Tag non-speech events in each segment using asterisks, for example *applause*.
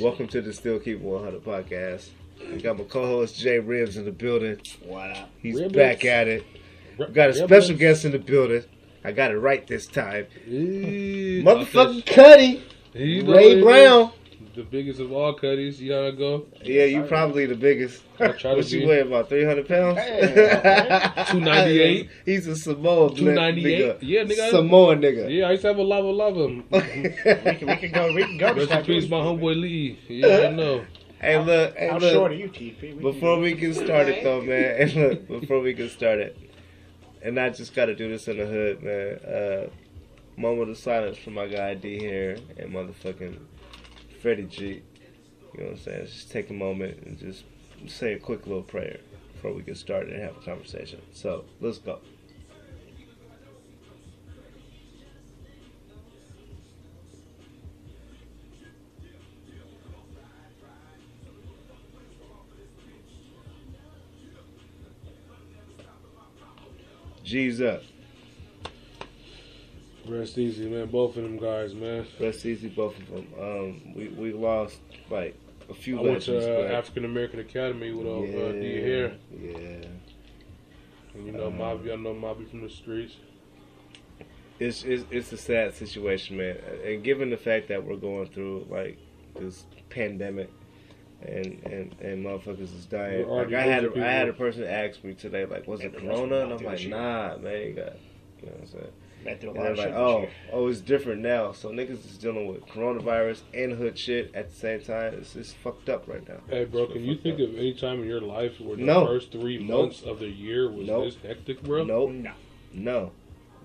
Welcome to the Still Keep 100 podcast. I got my co-host JRibbz in the building. What up? He's Ribs. back at it. We got a Ribs. special guest in the building. I got it right this time. Hey, Motherfucking Cuddy, Ray it. Brown. The biggest of all cutties. You know how I go. Yeah, you probably the biggest. I try to What you weigh about 300 pounds? 298. *laughs* He's a Samoa Two ninety eight. Yeah, nigga. Samoa nigga. Yeah, I used to have a lava lava. *laughs* we can, we can go. We can go. Rest in peace, my homeboy Lee. Yeah, I know. Hey, look. Hey, How look. short are you, TP? We Before can, we get started, though, man, and look, before we get started, and I just got to do this in the hood, man. Uh, moment of silence for my guy D here and motherfucking Freddie G. You know what I'm saying? Just take a moment and just say a quick little prayer before we get started and have a conversation. So let's go. Up. Rest easy, man. Both of them guys, man. Rest easy, both of them. Um, we we lost like a few I went to uh, African American Academy with uh, uh, D here, Yeah. and you know, Mobby. I know Mobby from the streets. It's, it's it's a sad situation, man. And given the fact that we're going through like this pandemic, and and and motherfuckers is dying. Like I had a, losing I had a person ask me today, like, was it Yeah, but Corona? And I'm like, nah, man. You got, you know what I'm saying? Been through a And lot of shit this oh, year. oh, it's different now. So niggas is dealing with coronavirus and hood shit at the same time. It's it's fucked up right now. Hey, bro, It's can you think up. of any time in your life where the No. first three Nope. months of the year was Nope. this hectic, bro? Nope, No. no.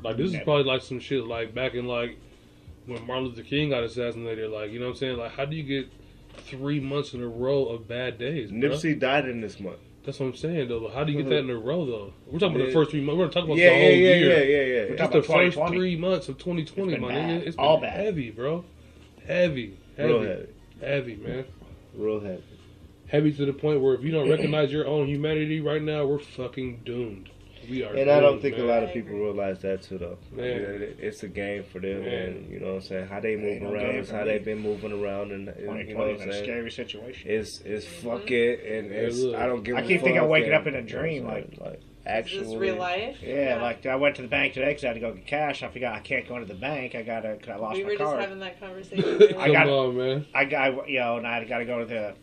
Like this is probably like some shit like back in like when Martin Luther King got assassinated. Like you know what I'm saying? Like how do you get three months in a row of bad days? Bro? Nipsey died in this month. That's what I'm saying though. How do you get that mm-hmm. in a row though? We're talking about the first three months. We're talking about Yeah, the whole yeah, year. yeah, yeah, yeah. We're Just the first three months of 2020, It's been my nigga. It's been All bad. heavy, bro. Heavy, heavy, Real heavy, heavy. man. Real heavy. Heavy to the point where if you don't *clears throat* recognize your own humanity right now, we're fucking doomed. We are. And I don't doomed, think a lot of people realize that too, though. Man. Yeah, it- It's a game for them, Man. and you know what I'm saying. How they move Ain't no around game is how they've been moving around, and, and you know 2020 what is I'm a scary situation. It's it's fuck it, and Yeah, it's look. I don't give. I keep thinking I'm waking and- up in a you know dream, what I'm like Is actually. this real life? Yeah, like I went to the bank today because I had to go get cash. I forgot I can't go into the bank. I gotta because I lost we my were just having that *coughs* conversation. Come I got- on, man. I got you know, and I got to go to the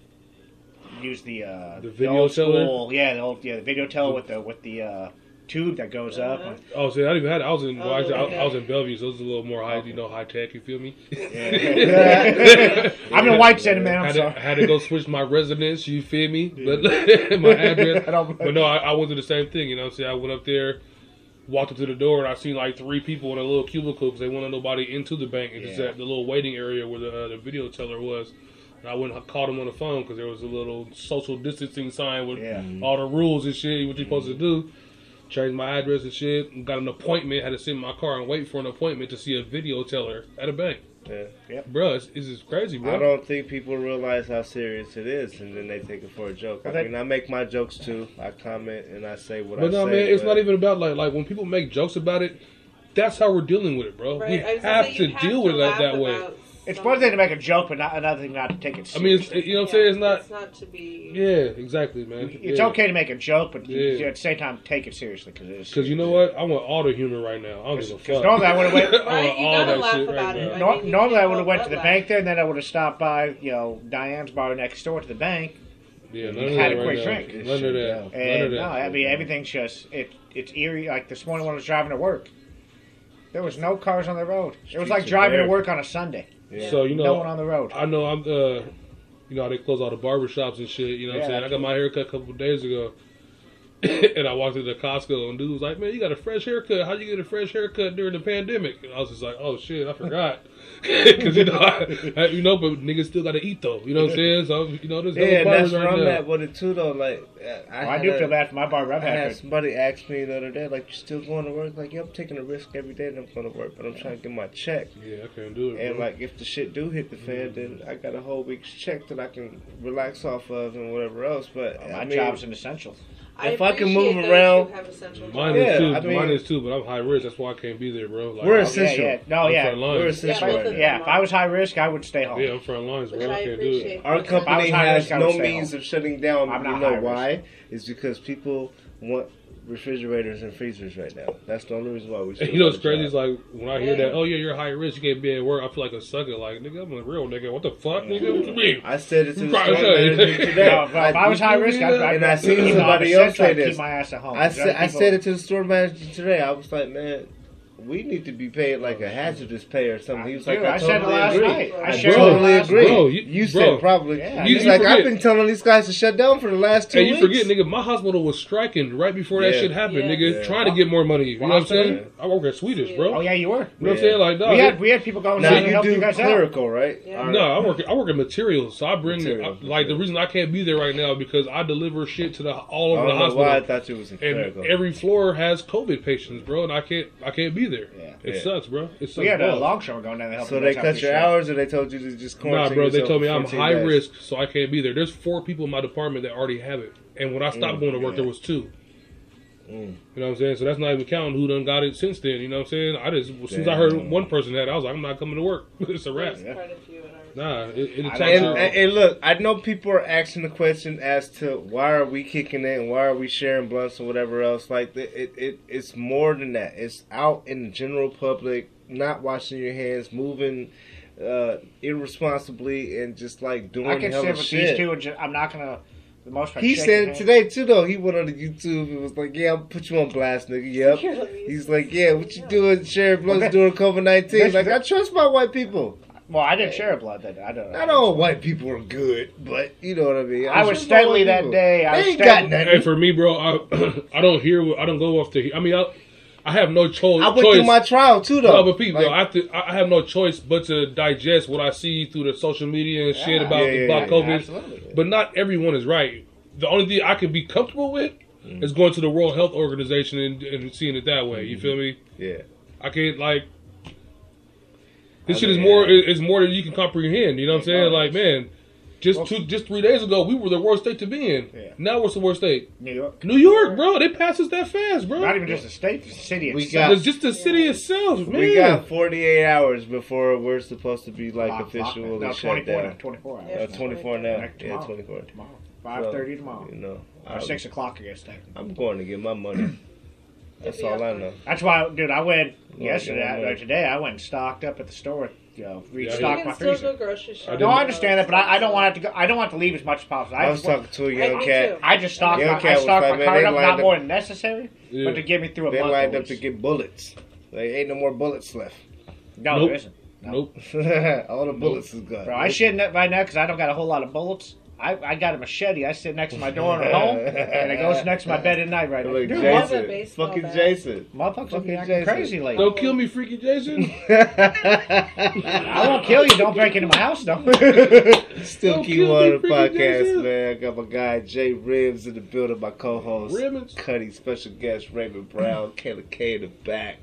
use the uh, The video old teller? school, yeah, the old yeah, the video teller with the with the uh, tube that goes Uh-huh. up. Oh, see, I didn't even had. I was in. well, Oh, actually, I. I was in Bellevue, so it was a little more high, you know, high tech. You feel me? Yeah. *laughs* I'm in White Center, man. I'm had, to, had to go switch my residence. You feel me? But *laughs* my address. *laughs* But no, I, I went through the same thing. You know, saying I went up there, walked up to the door, and I seen like three people in a little cubicle because they wanted nobody into the bank. It's just Yeah. at the little waiting area where the uh, the video teller was. And I went and called him on the phone because there was a little social distancing sign with Yeah. all the rules and shit. What you're supposed to do. Changed my address and shit. and Got an appointment. Had to sit in my car and wait for an appointment to see a video teller at a bank. Yeah. Bro, it's, it's just crazy, bro. I don't think people realize how serious it is, and then they take it for a joke. I mean, I make my jokes too. I comment and I say what I say. But no, man, it's but- not even about like like when people make jokes about it. That's how we're dealing with it, bro. Right, We I was gonna have to you have deal to with it that way. About It's one thing to make a joke, but not another thing not to take it. Seriously. I mean, it's, seriously. you know what I'm saying? It's not. It's not to be. Yeah, exactly, man. It's yeah. okay to make a joke, but you- Yeah. at the same time, take it seriously because it is. Because you know what? I want all the humor right now. I don't give a fuck. normally I would've went- *laughs* I want Right, you all gotta that laugh shit about right it. now. I Nor- mean, you normally, I can't would have help went to but the laugh. bank there, and then I would have stopped by, you know, Diane's bar next door to the bank, Yeah, none of Had that a right quick now. drink. None of that. None of and no. I mean everything's just it. It's eerie. Like this morning when I was driving to work, there was no cars on the road. It was like Streets are driving to bare. work on a Sunday. Yeah. So you know, no one on the road. I know I'm uh you know how they close all the barber shops and shit, you know what I'm saying? I got my haircut a couple of days ago. *laughs* and I walked into Costco and dude was like, Man, you got a fresh haircut. How'd you get a fresh haircut during the pandemic? And I was just like, Oh shit, I forgot. *laughs* Cause you know, I, *laughs* I- you know, but niggas still gotta eat though. You know what I'm saying? So you know, there's Yeah, no that's barbers where right I'm now. at with it too, though. Like, I, Well, I, had do a- feel bad for my barber. I've I had had. somebody ask me the other day, like, you still going to work? Like, yeah, I'm taking a risk every day that I'm going to work, but I'm trying to get my check. Yeah, I can't do it. And bro. like, if the shit do hit the fan, mm-hmm. then I got a whole week's check that I can relax off of and whatever else. But uh, my I mean, job's an essential. If I can move around- who have essential Mine jobs. is Yeah, too. I mean- mine is too, but I'm high risk. That's why I can't be there, bro. Like, We're I'm, essential. Yeah, yeah. No, I'm yeah. front lines. We're essential. both right. Yeah, if I was high risk, I would stay home. Yeah, I'm front lines, Which bro. I I can't do it. Our because I was company high has risk, no means home. of shutting down. I'm you not know high risk. why? It's because people want refrigerators and freezers right now. That's the only reason why we. Still you know what's got a crazy? It's like when I hear that, oh yeah, you're high risk, you can't be at work. I feel like a sucker. Like nigga, I'm a real nigga. What the fuck, nigga? What you mean? I said it to the Right, store okay. manager today. *laughs* No, if I was high risk, I'd, I'd and I seen somebody else say this. Keep my ass at home. I There's said I said it to the store manager today. I was like, man, we need to be paid like a hazardous pay or something. He was like, Dude, I, I said it totally last agree. night. I I totally agree. Bro, you you- said bro. probably. Yeah, He's you like, forget. I've been telling these guys to shut down for the last two Hey, you weeks. forget, nigga, my hospital was striking right before that shit happened, Yeah. nigga, Yeah. trying to get more money. You know what I'm saying? Yeah. I work at Swedish, bro. Oh yeah, you were. You know what I'm saying? Like, dog, We had we had people going Now down to you help do you guys out. clerical, right? No, I work. I work in materials, so I bring like the reason I can't be there right now because I deliver shit to the all I over the don't hospital, why I thought you was in and clerical. every floor has COVID patients, bro, and I can't. I can't be there. Yeah. It Yeah. sucks, bro. It sucks. We had a balls. longshoreman going down to help. so they cut your hours, or they told you to just Nah, quarantine bro. They told me I'm high days? risk, so I can't be there. There's four people in my department that already have it, and when I stopped Mm, going to work, yeah. there was two. Mm. You know what I'm saying? So that's not even counting who done got it since then. You know what I'm saying? I just as soon as I heard one person had, it, I was like, I'm not coming to work. *laughs* it's a wrap. There's Yeah. a few Nah, it, it I attacks And, and, and look, I know people are asking the question as to why are we kicking it and why are we sharing blunts or whatever else. Like it, it, it it's more than that. It's out in the general public, not washing your hands, moving uh, irresponsibly, and just like doing I can hella sit with shit. these two, and ju- I'm not gonna. The most He said your it today too, though. He went on the YouTube and was like, "Yeah, I'll put you on blast, nigga." *laughs* Yep. He's like, "Yeah, what you doing, sharing blunts Well, during COVID nineteen? Like, I trust my white people. Well, I didn't share a blood that day. I don't. know. Not all white people are good, but you know what I mean. I was trust my white steadily that day. I They was ain't got steadily- nothing. Hey, for me, bro, I *clears throat* I don't hear. I don't go off the. I mean, I, I have no cho- I went choice. through my trial too, though. no, but people, Like, I, have to, I have no choice but to digest what I see through the social media and shit about Yeah, yeah, about yeah, COVID. absolutely. But not everyone is right. The only thing I can be comfortable with Mm. is going to the World Health Organization and, and seeing it that way. You Mm-hmm. feel me? yeah, I can't like. This shit is mean, more. yeah. Is more than you can comprehend. You know what I'm saying? Like, man, just two, just three days ago, we were the worst state to be in. Yeah. Now, what's the worst state? New York. New York, bro. They pass us that fast, bro. Not even just the state, the city We itself. got- It's just the city itself, man. we got 48 hours before we're supposed to be like Lock- official lock- and no, shut 24 down. 24 hours. Uh, 24 now. Like Yeah, tomorrow. 24. Tomorrow. 5.30 tomorrow. You know, Or I'm, 6 o'clock, I guess. Technically. I'm going to get my money. That's all I know. That's why, dude, I went Well, yesterday, yeah, or today, I went and stocked up at the store, you know, You restocked my can still freezer. go grocery shopping. didn't- No, I understand that, but I, I don't want it to go, I don't want to leave as much as possible. I I, was just want- talking to a young me cat. I just stocked Young my, cat I was stocked like, my man, cart they up, lined not up- more than necessary, Yeah. but to get me through a They month. lined at up to least. get bullets. They ain't no more bullets left. No, Nope. there isn't. No. Nope. *laughs* all the bullets is gone. Bro, I shouldn't right now because I don't got a whole lot of bullets. I, I got a machete. I sit next to my door at home, and it goes next to my bed at night right now. Like Dude, love Jason, a baseball fucking bat. Jason. motherfuckers Fucking be acting Jason. crazy lately. Don't kill me, freaky Jason. *laughs* I won't kill you. Don't break into my house, though. *laughs* Still Don't keep on the podcast, Jason. man. I got my guy JRibbz in the building, my co-host Ribbons. Cuddy, special guest Raymond Brown, *laughs* Kayla K in the back.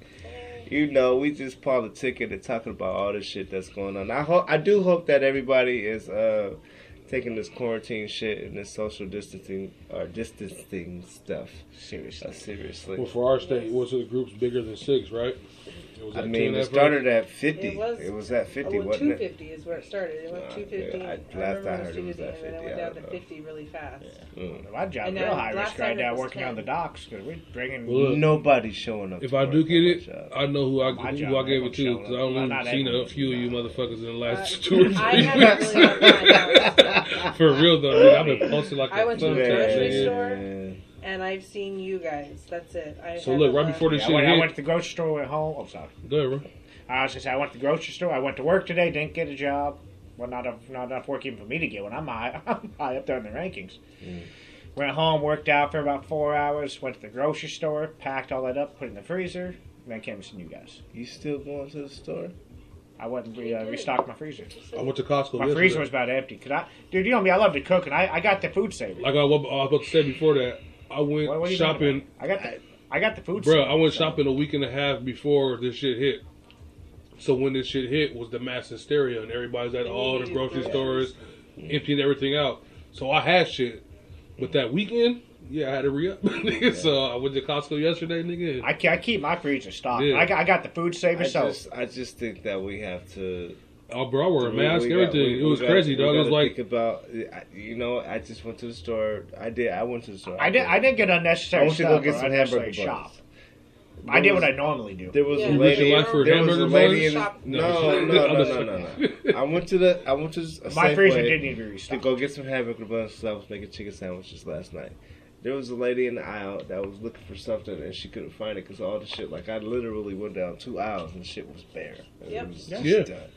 You know, we just politicking and talking about all this shit that's going on. I hope, I do hope that everybody is uh, taking this quarantine shit and this social distancing or distancing stuff Seriously. uh, seriously. Well, for our state, was it groups bigger than six, right? It was I mean, it at started at 50. It was- It was at 50, Oh, well, wasn't it? 250 is where it started. It went Uh, 250. yeah, I- I, last remember I it was heard it was 250, at and 50, it went down don't to 50 really fast. Mm. My job's And real high last risk right time now, working 10. on the docks because we're bringing. Well, Look, Nobody's showing up. If I do get it, job. I know who I, My who job, I gave it to because I up. only seen a few of you motherfuckers in the last Uh, *laughs* two or three I haven't really had mine. For real though, I've been posting like a I went to the grocery store. Man. and I've seen you guys. That's it. I So haven't look, right left. before this I shit went, I went to the grocery store, went home. Oh, sorry. go ahead, bro. I was gonna say I went to the grocery store. I went to work today. Didn't get a job. Well, not enough, not enough work even for me to get one. I'm high, *laughs* I'm high up there in the rankings. Mm. Went home, worked out for about four hours. Went to the grocery store, packed all that up, put it in the freezer, and then came to see you guys. You still going to the store? I went and re, uh, restocked my freezer. I went to Costco. My yesterday. freezer was about empty. Cause I, dude, you know me, I love to cook, and I, I got the food saver. Like I was I was about to say before that, I went What- what shopping. I got the, I got the food. Bro, I went so- shopping a week and a half before this shit hit. So when this shit hit was the mass hysteria and everybody's at all the grocery stores, emptying everything out. So I had shit. But that weekend, Yeah, I had to re up. *laughs* nigga. So I went to Costco yesterday, nigga. I, ke- I keep my freezer stocked. Yeah. I, got, I got the food I saver, so just, I just think that we have to. Oh, bro, I wore a mask, we got- everything. we- it we was gotta- crazy, we dog. It was like, think about, you know, I just went to the store. I did. I went to the store. I did. I didn't get unnecessary want you to stuff go get some hamburger shop. buns. I did what I normally do. There was Yeah. a You risk your lady. life for there was a hamburger lady in. Shop. No, No. no, no, I'm no, no, no, no. *laughs* I went to the. I went to a My freezer did need to be to go get some hamburger buns. So I was making chicken sandwiches last night. There was a lady in the aisle that was looking for something and she couldn't find it because all the shit. Like I literally went down two aisles and shit was bare. Yep. It was Yeah. just Yeah. done.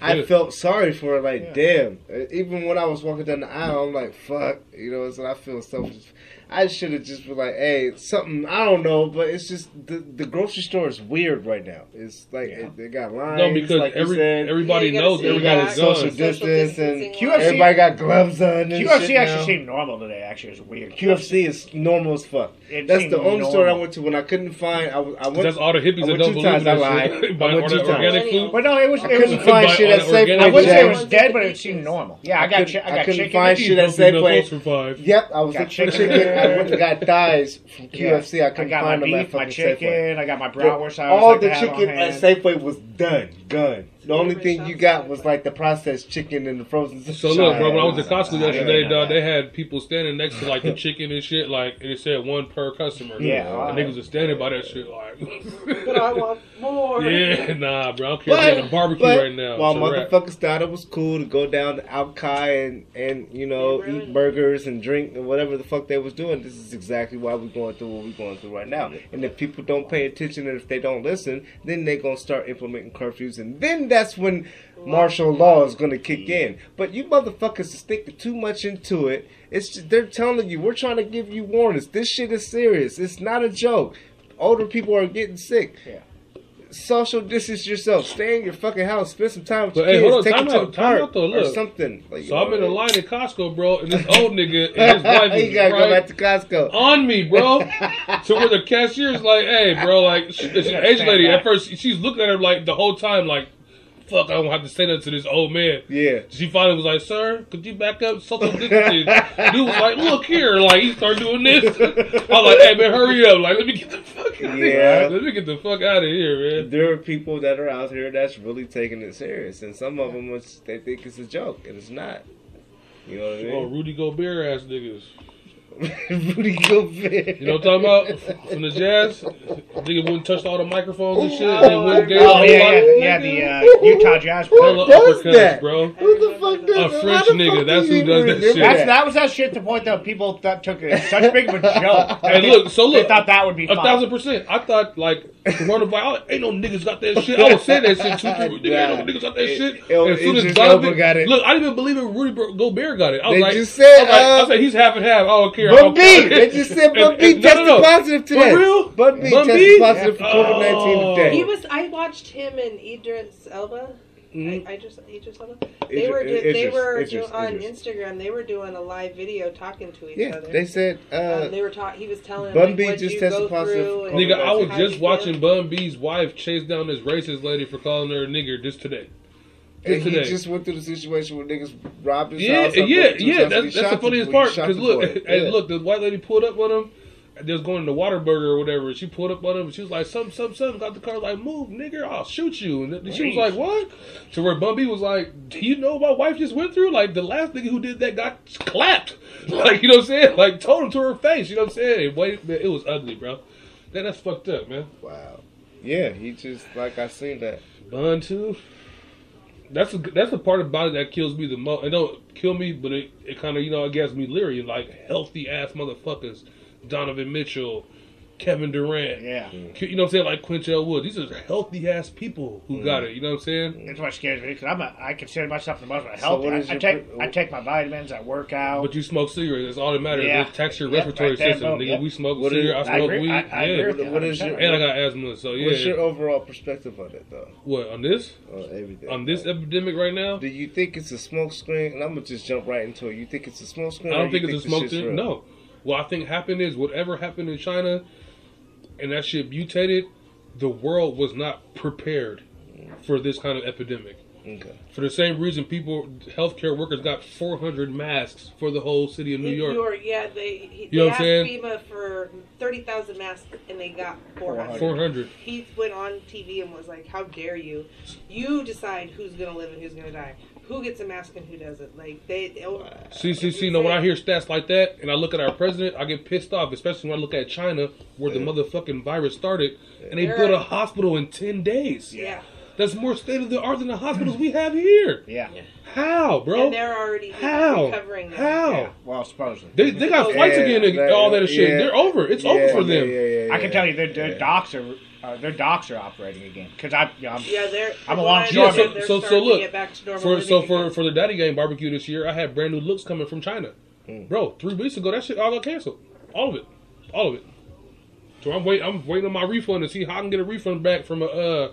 I felt sorry for her. Like, Yeah. damn. Uh, Even when I was walking down the aisle, I'm like, fuck. You know, so I feel selfish. I should have just been like, hey, something. I don't know, but it's just the the grocery store is weird right now. It's like Yeah. it, they got lines. no, because like you every, said. everybody Yeah, you knows see everybody everybody's got gone. social Social distance and distancing QFC everybody got gloves on. And QFC shit actually now. seemed normal today. Actually, it was weird. QFC is normal as fuck. It That's the only store I went to when I couldn't find. I, I went. That's all the hippies that don't two believe times, in I that lied. shit. I Buy went all two that times. organic food. But no, it was. I It was. couldn't find shit at that organic- I wouldn't say it was dead, but it seemed normal. Yeah, I I got. I I couldn't find shit at Safeway. For five. Yep, I was Got looking for chicken chicken. I went and got thighs from *laughs* Yeah. QFC. I I couldn't got find my them at beef, my chicken. Safeway. I got my The- bratwurst. I all like the to have on chicken at. Safeway was done, gone. The only thing you got was like the processed chicken and the frozen. So look, bro, when I was at Nah, Costco yesterday, nah, dog, they had people standing next to like the chicken and shit, like and it said one per customer. Yeah, and niggas was standing by that shit like. *laughs* But I want more. yeah, nah, bro, I don't care if a barbecue but right now. While It's a wrap. motherfuckers thought it was cool to go down to Alki and, and you know You ruined eat burgers and drink and whatever the fuck they was doing, this is exactly why we're going through what we're going through right now. And if people don't pay attention and if they don't listen, then they gonna start implementing curfews, and then that's when martial law is gonna kick in. But you motherfuckers are sticking too much into it. It's just, they're telling you we're trying to give you warnings. This shit is serious. It's not a joke. Older people are getting sick. Yeah. Social distance yourself. Stay in your fucking house. Spend some time with But, your hey, kids. hold on, Take time it to out, the time park out though, or something. Like, So I'm in a line at Costco, bro, and this old *laughs* nigga and his wife you was gotta go back to Costco. on me, bro. *laughs* so where the cashier's like, "Hey, bro, like, sh- it's an gotta Asian lady." At first, she's looking at her like the whole time, like, "Fuck, I don't have to say nothing to this old man." Yeah. She finally was like, "Sir, could you back up?" Social distancing. Dude was like, "Look here!" Like he started doing this. *laughs* I was like, "Hey man, hurry up! Like let me get the fuck out of Yeah. here! Let me get the fuck out of here, man." There are people that are out here that's really taking it serious, and some of them they think it's a joke, and it's not. You know what I mean? Oh? Rudy Gobert ass niggas. Rudy Gobert. You know what I'm talking about? From the Jazz, nigga wouldn't touch all the microphones and shit. Oh, and went Oh a yeah, lot- yeah, yeah. The uh, Utah Jazz. Who hella does uppercuts, that? bro. Who the fuck does that? A? French nigga, that's who does that shit. That's, that was that shit to the point that people thought took it such big of a *laughs* joke. Hey, look, so they look, thought that would be a fun. thousand percent. I thought like coronavirus. Ain't no niggas got that shit. I was saying that shit two, three. Nigga, ain't no niggas got that It- shit. it- And as soon as Donovan got it. look, I didn't even believe it. Rudy Bro- Gobert got it. I was They like, just said, I was like, I uh, said he's half and half. I don't care. Bun B. They just said Bun B *laughs* and- no, tested no, no. positive today. For real? Bun B Bun tested B? positive for COVID nineteen today. He was. I watched him and Idris Elba. Mhm. I, I just Idris Elba. They Idris- were. do- they were Idris, do- on Idris. Instagram. They were doing a live video talking to each Yeah, other. they said. Uh, um, they were talking. He was telling Bun like, B what just you tested positive through for and Nigga, I was just watching Bun B's wife chase down this racist lady for calling her a nigger just today. And he today. just went through the situation where niggas robbed his Yeah, house. yeah, went yeah. That's, that's the funniest part. Because look, *laughs* Yeah. look, the white lady pulled up on him. They was going to Whataburger or whatever. She pulled up on him. She was like, "Some, some, some." Got the car like, "Move, nigga. I'll shoot you." And then she was like, "What?" To where Bun B was like, "Do you know my wife just went through? Like the last nigga who did that got clapped. *laughs* Like you know what I'm saying? Like told him to her face. You know what I'm saying? Wait, man, it was ugly, bro. That, that's fucked up, man. Wow. Yeah, he just like I seen that. Bun too. That's a, that's the part about it that kills me the most. It don't kill me, but it, it kind of you know it gets me leery. Like healthy ass motherfuckers, Donovan Mitchell, Kevin Durant. Yeah. Mm. You know what I'm saying? Like Quintel Wood. These are healthy ass people who mm. got it. You know what I'm saying? Mm. That's what scares me because I'm a, I consider myself the most So healthy. what I, I take pre- I take my vitamins. I work out. But you smoke cigarettes. That's all that matters. Yeah. It attacks your Yep, respiratory right there, system. bro. Nigga, Yep. we smoke What is- cigarettes. I I smoke agree. weed. I, I yeah. agree What- what is your- And I got asthma. So yeah. What's your overall perspective on it, though? what on this? On everything. On this Like, epidemic right now? do you think it's a smoke screen? And I'm gonna just jump right into it. You think it's a smoke screen? I don't think you it's a the smoke screen. No. What I think happened is whatever happened in China and that shit mutated, the world was not prepared for this kind of epidemic. Okay. For the same reason, people, healthcare workers, got 400 masks for the whole city of New York. yeah, they he, You know they what asked saying? FEMA for thirty thousand masks, and they got four hundred. 400. He went on TV and was like, "How dare you? You decide who's gonna live and who's gonna die. Who gets a mask and who doesn't? Like they." they See, see, see. No, when I hear stats like that, and I look at our president, I get pissed off. Especially when I look at China, where the motherfucking virus started, and they They're- built a hospital in 10 days. yeah, That's more state of the art than the hospitals we have here. Yeah. How, bro? and they're already How? recovering. now. How? Yeah. Well, supposedly. They, they got flights Yeah, again and that- all that shit. yeah. They're over. It's Yeah, over for yeah, them. Yeah, yeah, I can yeah. tell you their, their Yeah. docks are uh, their docks are operating again because I you know, I'm, Yeah, they're. I'm a from what I they're So- so- so starting to look, get back to normal For so for again. for the Daddy Gang barbecue this year, I had brand new looks coming from China, Mm. bro. Three weeks ago, that shit all got canceled, all of it, all of it. So I'm waiting. I'm waiting on my refund to see how I can get a refund back from a uh,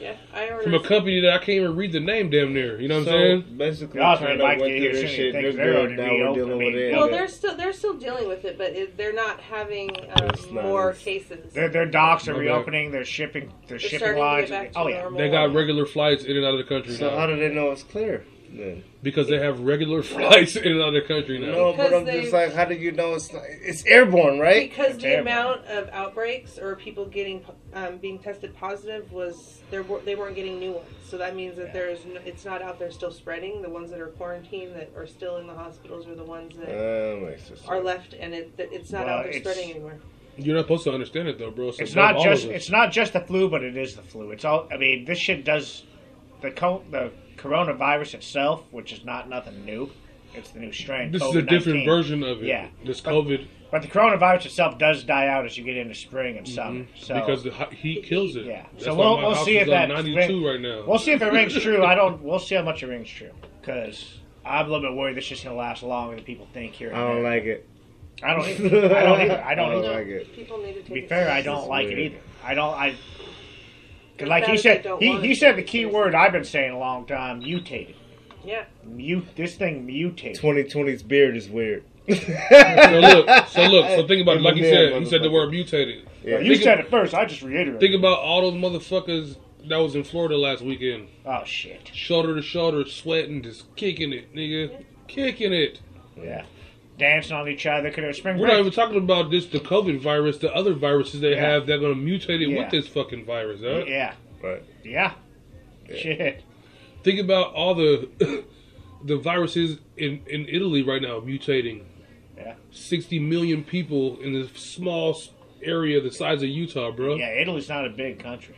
yeah, I ordered. from a company that I can't even read the name damn near. You know what so I'm saying? basically, Yeah, China Mike, went you through hear this shit. They're they're good now. We're dealing with it. Well, Okay. they're still they're still dealing with it, but it, they're not having um, more as- cases. their their docks are My bad. reopening. They're shipping. Their They're shipping starting to lines. get back to oh yeah. normal. They got regular flights in and out of the country So now how do they know it's clear? Then? Because they have regular *laughs* flights in and out of the country now. No, but I'm they- just like, how do you know it's not, it's airborne, right? Because It's the airborne. amount of outbreaks or people getting um, being tested positive was there were, they weren't getting new ones. So that means that Yeah. there's no, it's not out there still spreading. The ones that are quarantined that are still in the hospitals are the ones that Uh, are left, and it it's not Well, out there spreading anymore. You're not supposed to understand it though, bro. It's, It's not just it's not just the flu, but it is the flu. It's all. I mean, this shit does the co- the coronavirus itself, which is not nothing new. It's the new strain. This is a different COVID-19. version of it. Yeah. This But- COVID But the coronavirus itself does die out as you get into spring and summer. So Mm-hmm. because the hot heat kills it. Yeah. That's So why we'll- my we'll house see is if on that 92 right now. we'll see if it rings *laughs* true. I don't. We'll see how much it rings true. Because I'm a little bit worried this shit's gonna last longer than people think here. in I don't America. like it. I don't. Either. I don't either. I *laughs* don't I don't either. like it. People need to take be fair, I don't like it either. I don't. I. 'cause like he said, he, he said the key word I've been saying a long time: mutated. Yeah, Mute. This thing mutated. 2020's beard is weird. *laughs* so look, so look, so think about it. Like he said, he said the word mutated. Yeah. you Think said it first. I just reiterated. Think about all those motherfuckers that was in Florida last weekend, oh shit. shoulder to shoulder, sweating, just kicking it, nigga, kicking it. Yeah. Dancing on each other. Could have spring We're break. not even talking about this, the COVID virus, the other viruses they Yeah. have that are gonna mutate it Yeah. with this fucking virus. Huh? Yeah. Right. Yeah. Yeah. Shit. Think about all the *coughs* the viruses in in Italy right now mutating. Yeah. Sixty million people in this small area the size of Utah, bro. Yeah. Italy's not a big country.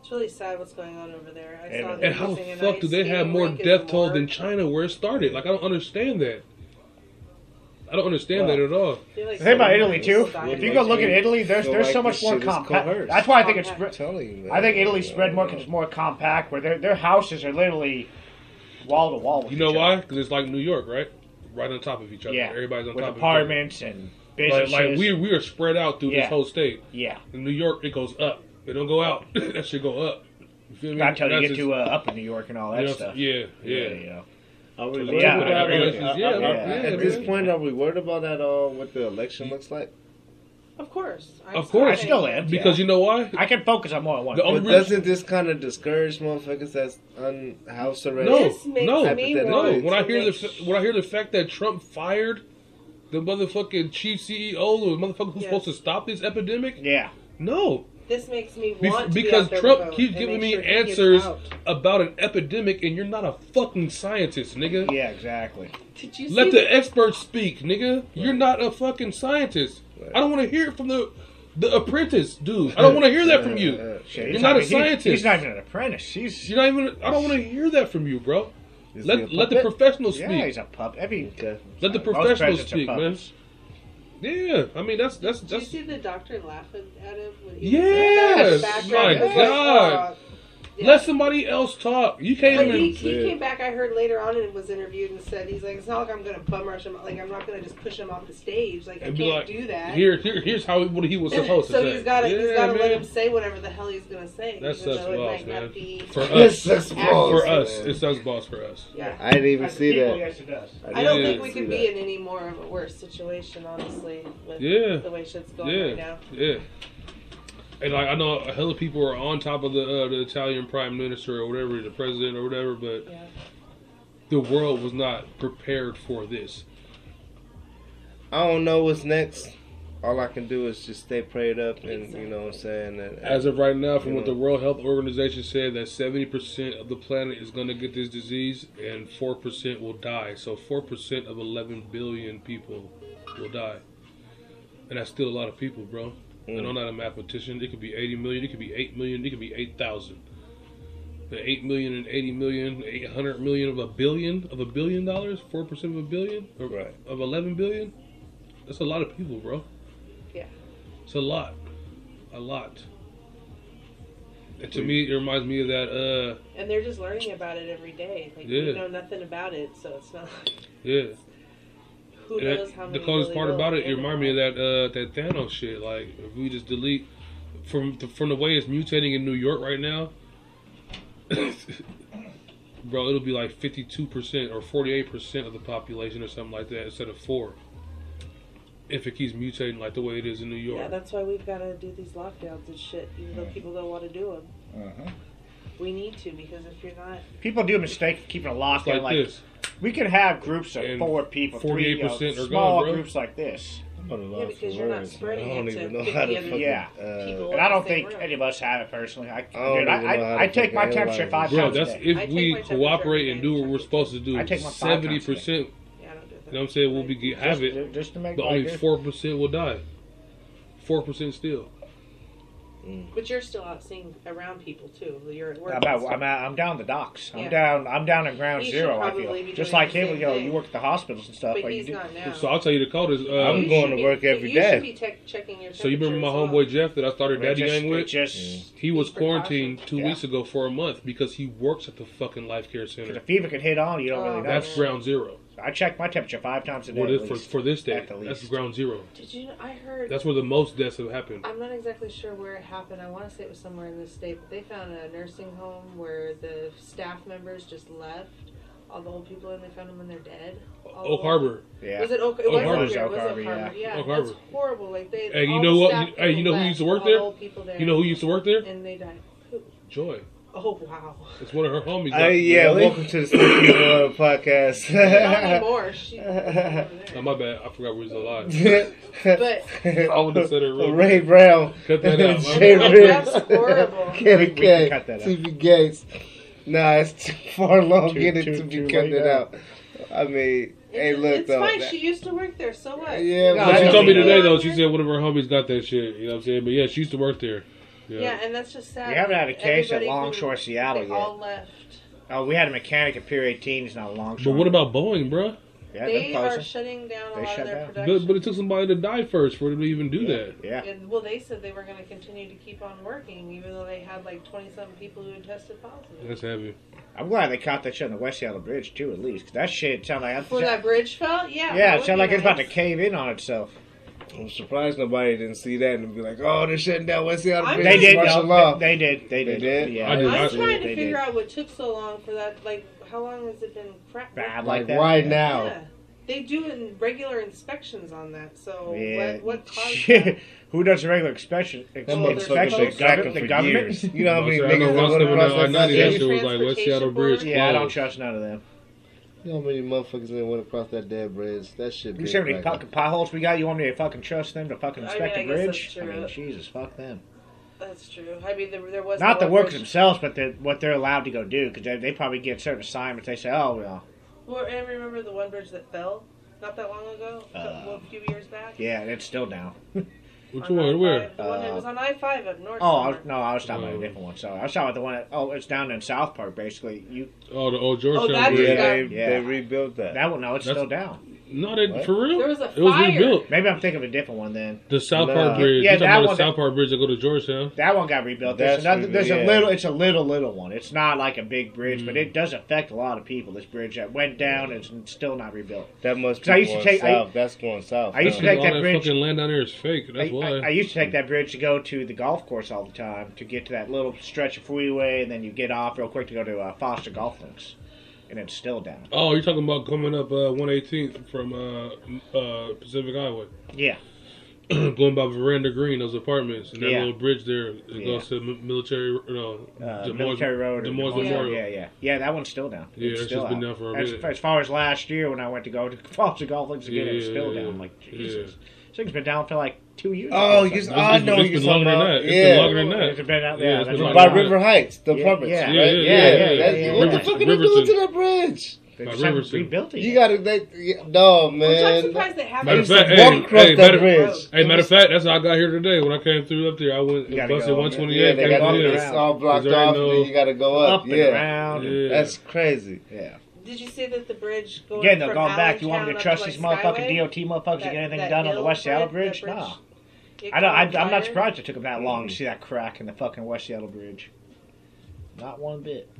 it's really sad what's going on over there. I And- saw and how the fuck do they have more death toll than China where it started? Like I don't understand that. I don't understand Well, that at all. I like The thing about Italy too, if you go look at Italy, there's Feel there's like so much more compact. That's why I think it's. Compact. Br- I'm telling you, man. I think Italy's spread more because it's more compact, where their their houses are literally wall to wall. You know why? Because it's like New York, right? Right on top of each other. Yeah. Everybody's on with top apartments and of each other. businesses. Like, like we we are spread out through Yeah. this whole state. yeah. In New York, it goes up. It don't go out. *laughs* that should go up. You feel me? Not until you That's get just- to uh, up in New York and all that you know, stuff. Yeah, yeah. you know. Are we Yeah, worried yeah, about yeah, it? regulations, yeah, yeah, At this point, are we worried about that? All what the election looks like? Of course. I'm Of course. I still am. Because yeah. you know why? I can focus on more at one. The only But reason- doesn't this kind of discourage motherfuckers that's unhoused already? No, no, no. When I hear the when I hear the fact that Trump fired the motherfucking chief CEO or the motherfucker who's Yes. supposed to stop this epidemic, yeah. no, This makes me Be- want to be because out there Trump keeps giving me sure answers about an epidemic, and you're not a fucking scientist, nigga. Yeah, exactly. Did you Let see the experts speak, nigga. You're not a fucking scientist. Right. I don't want to hear it from the the apprentice, dude. I don't want to hear that from you. Uh, *laughs* Shit, You're he's not a he- scientist. he's not even an apprentice. He's You're not even. I don't want to hear that from you, bro. is Let let the puppet? professionals yeah, he's a pup. Every Okay. Let the professionals speak, man. Yeah, I mean that's that's Did you see the doctor laughing at him? When he Yes! was in the background? My It was God. Yeah. let somebody else talk. You can't But even. he, he came back. I heard later on and was interviewed and said he's like, it's not like I'm gonna bum rush him. Like I'm not gonna just push him off the stage. Like I and can't like, do that. here, here, here's how what he was *laughs* supposed so to say. So he's got to he's Yeah, got to let him say whatever the hell he's gonna say. That's even such though it loss, might man. For us, that's Accurate. balls, for us, man. it sounds boss for us. Yeah. I didn't even As see people, that. Yes, it does. I don't think we see could be in any more of a worse situation, honestly, with Yeah. the way shit's going Yeah, right now. yeah. And like I know a hell of people are on top of the uh, the Italian prime minister or whatever, the president or whatever, but Yeah. the world was not prepared for this. I don't know what's next. All I can do is just stay prayed up, and you know what I'm saying. And, As of right now, from You what the. World Health Organization said, that seventy percent of the planet is going to get this disease, and four percent will die. So four percent of eleven billion people will die, and that's still a lot of people, bro. And Mm. I'm not a mathematician. It could be eighty million. It could be eight million. It could be eight thousand. The 8 million and 80 million, 800 million of a billion of a billion dollars, four percent of a billion, or Right. of eleven billion. That's a lot of people, bro. Yeah. It's a lot, a lot. And to me, it reminds me of that. Uh, And they're just learning about it every day. Like Yeah. we know nothing about it, so it's not. yeah. Who And knows that- how the many? coolest really part about it, it handle reminded me of that uh, that Thanos shit. Like, if we just delete from the, from the way it's mutating in New York right now, *coughs* bro, it'll be like fifty two percent or forty eight percent of the population or something like that instead of four. If it keeps mutating like the way it is in New York. Yeah, that's why we've got to do these lockdowns and shit, even though people don't want to do them. Uh-huh. We need to because if you're not, People do a mistake keeping a It's lockdown. like, Like, this. We could have groups of And four people, three, you know, 48% are gone, small bro. groups like this. I'm at a loss Yeah, because for you're not words, man. spreading I don't it to even know 50 how to other fucking, Yeah. uh. And I don't think room. any of us have it personally. I, I don't dude, I, even know how I, I take my fucking temperature five it. Bro, times a that's day. if I take we temperature cooperate and day do what to we're supposed to do. I take my five Seventy times a day. percent, yeah, I don't do that. you know what I'm saying, We'll be have it. just, just to make But life only good. four percent will die. Four percent still. But you're still out seeing around people too. You're at work. I'm, and out. I'm, out, I'm down the docks. I'm Yeah. down. I'm down at ground He zero. I feel just like the him. same You know, you work at the hospitals and stuff. But like you he's do. not now. So I'll tell you the code is. Uh, I'm going to be- work every you day. should be tech checking your so you remember my temperature homeboy well. Jeff that I started It Daddy just, Gang with? just He was quarantined two Yeah. weeks ago for a month because he works at the fucking life care because center. the fever can hit on. You don't Oh, really know. That's ground zero. I check my temperature five times a day. For at this, for, least. for this day, At the that's ground zero. Did you? know- I heard. That's where the most deaths have happened. I'm not exactly sure where it happened. I want to say it was somewhere in the state, but they found a nursing home where the staff members just left all the old people and they found them when they're dead. All Oak Harbor. yeah. Was it Oak? It Oak was Harbor. Oak Harbor. It was Oak Oak Harbor, Harbor. yeah. Yeah, Oak that's Harbor. horrible. Like they. Hey, you know the what- staff hey, you know who used to work there? there. You know who used to work there? And they died. Who? Joy. Oh wow. It's one of her homies. Uh, yeah, Really? welcome to the Sneaky World podcast. Not anymore. She. *laughs* Oh, my bad. I forgot we was alive. *laughs* But- I would've said it real Ray Brown, Cut that out. *laughs* Jay My Riggs, That's horrible. Kenny K, cut that out. TP Gates. Nah, it's too far long Too- getting too- to be too cutting it out. I mean, hey, look it's though. fine. that- She used to work there. So what? Yeah, No, But I she told me today though. She said one of her homies got that shit. You know what I'm saying? But yeah, she used to work there. Yeah. Yeah, and that's just sad. We haven't had a case at Longshore, who- Seattle they yet. all left. Oh, we had a mechanic at Pier 18. He's not a longshore. But what about Boeing, bro? Yeah, They they're are shutting down a They lot shut of their down. production. But, but it took somebody to die first for them to even do that. Yeah. And, well, they said they were going to continue to keep on working, even though they had like twenty-something people who had tested positive. That's heavy. I'm glad they caught that shit on the West Seattle Bridge too, at least. Because that shit sounded like Before that bridge fell, yeah. yeah, it would sounded be like it's about to cave in on itself. I'm surprised nobody didn't see that and be like, "Oh, they're shutting down West Seattle I'm Bridge. They did. martial No, law." they, they did. They They did. did? Yeah, I did I'm not trying to they figure did. out what took so long for that. Like, how long has it been crap? bad Like like that. why yeah. now? Yeah. They do in regular inspections on that. So Yeah. what? What caused *laughs* Shit. that? Who does a regular inspection? That Well, motherfucker's they're been supposed The to. government? The government? You know how many I know niggas once that they went went across on that I-90, that was like West Seattle Bridge Yeah, I don't closed. trust none of them. You know how many motherfuckers that went across that dead bridge? That shit. You been see how many cracking. fucking potholes we got? You want me to fucking trust them to fucking I mean, inspect I the bridge? that's I mean, Jesus, fuck them. That's true. I mean, there, there was Not the one workers bridge- themselves, but the, what they're allowed to go do, because they, they probably get certain assignments. They say, oh, well, Well, and remember the one bridge that fell not that long ago, a Uh, a few years back. yeah, it's still down. *laughs* Which On one? I-5, Where? The one that was on I five up north. Oh, I was, somewhere. no, I was talking about Oh. a different one. Sorry, I was talking about the one. That, oh, it's down in South Park, basically. You Oh, the old Georgetown oh, that Bridge. just Yeah, they, Yeah. they rebuilt that. that one? No, it's That's- still down. No, they, What? for real? There was a It was fire. rebuilt. Maybe I'm thinking of a different one then. The South Nah. Park Bridge. Yeah, You're talking that about one the South Park Bridge that go to Georgetown. That one got rebuilt. There's That's another. re- There's yeah. a little. It's a little little one. It's not like a big bridge, but Mm. it does affect a lot of people. This bridge that went down is still not rebuilt. That must be 'Cause I used to going take- I- south. That's going south. I used to now. take all that that bridge- fucking land down there is fake. That's I, why. I, I used to take that bridge to go to the golf course all the time to get to that little stretch of freeway, and then you get off real quick to go to uh, Foster Golf Links, and it's still down. oh, you're talking about coming up uh, 118th from uh, uh, Pacific Highway. Yeah, *clears throat* going by Veranda Green, those apartments, and that Yeah. little bridge there. Yeah. goes to mi- military, no, Uh, Des Moines- Military Road. Des Moines Memorial. Yeah, yeah, yeah. That one's still down. Yeah, it's still just been down for a as, minute. as far as last year when I went to go to *laughs* Foster Golf Links again, Yeah, it's still yeah, down. yeah. Like, Yeah. Jesus. This thing's been down for like two years. Oh, or you something. just, It's- I it's- know it's what you're been longer than about. that. It's yeah. been longer than that. It's been out there. it's that's been By I'm longer talking River Heights, the Yeah, apartments, yeah, right? yeah, Yeah, yeah, yeah. yeah, That's- yeah, What the fuck are they doing to that bridge? They're By just rebuilding You gotta, they, no, Which I'm man. surprised they haven't. Matter of to fact, hey, across hey, that bridge. Hey, matter of fact, that's how I got here today. When I came through up there, I went and busted 128. Yeah, they got up through and there. it's all blocked off, and you gotta go up. Up and yeah. around. That's crazy. Yeah. Did you see that the bridge going Again, they're from going back. You want me to trust these motherfucking Skyway? DOT motherfuckers to get anything done on the West Seattle bridge, Bridge? that No. It I don't, I, caught I'm not surprised it took them that long Mm. to see that crack in the fucking West Seattle Bridge. Not one bit.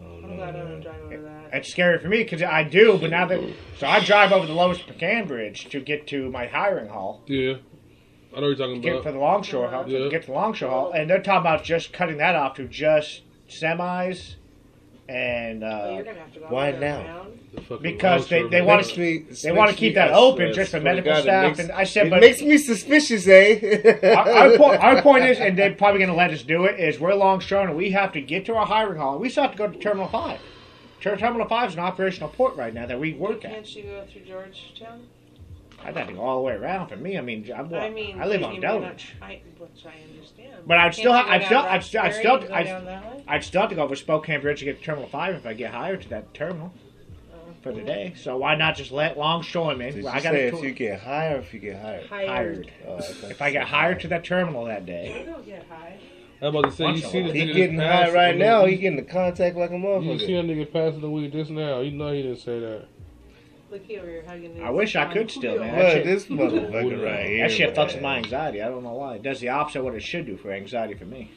Oh, I'm glad I don't drive over that. It's scary for me because I do, but now that so I drive over the lower Spokane Bridge to get to my hiring hall, Yeah. I know what you're talking get for the Longshore Hall, Yeah. to get to the Longshore Hall, and they're talking about just cutting that off to just semis, and uh, you're gonna have to go why now? The because they- they wanna- me- they want to keep that open just for medical God, staff. makes- and I said, It but makes me suspicious, eh? our, our, point, our *laughs* point is, and they're probably going to let us do it, is we're Longshore and we have to get to our hiring hall. We still have to go to Terminal 5. Terminal 5 is an operational port right now that we work at. Can't you go through Georgetown? I'd have to go all the way around for me. I mean, I'm, I mean, I live you on mean, Delridge. I, which I understand. But I'd still you I'd still- I'd still- I'd still- go I'd- down that way? I'd still have to go over Spokane Bridge to get to Terminal 5 if I get hired to that terminal for the day. So why not just let Longshoremen? Did you I got say if you get high or if you get hired? hired. Oh, If I get said hired to that terminal that day, You don't get high. I'm about to say, you see this. He nigga getting high right now. He getting the contact like a You see a nigga passing the weed just now. You know he didn't say that. Look here, you're I wish I could still, man. What That shit- this motherfucker right here? that shit fucks with my anxiety. I don't know why. It does the opposite of what it should do for anxiety for me.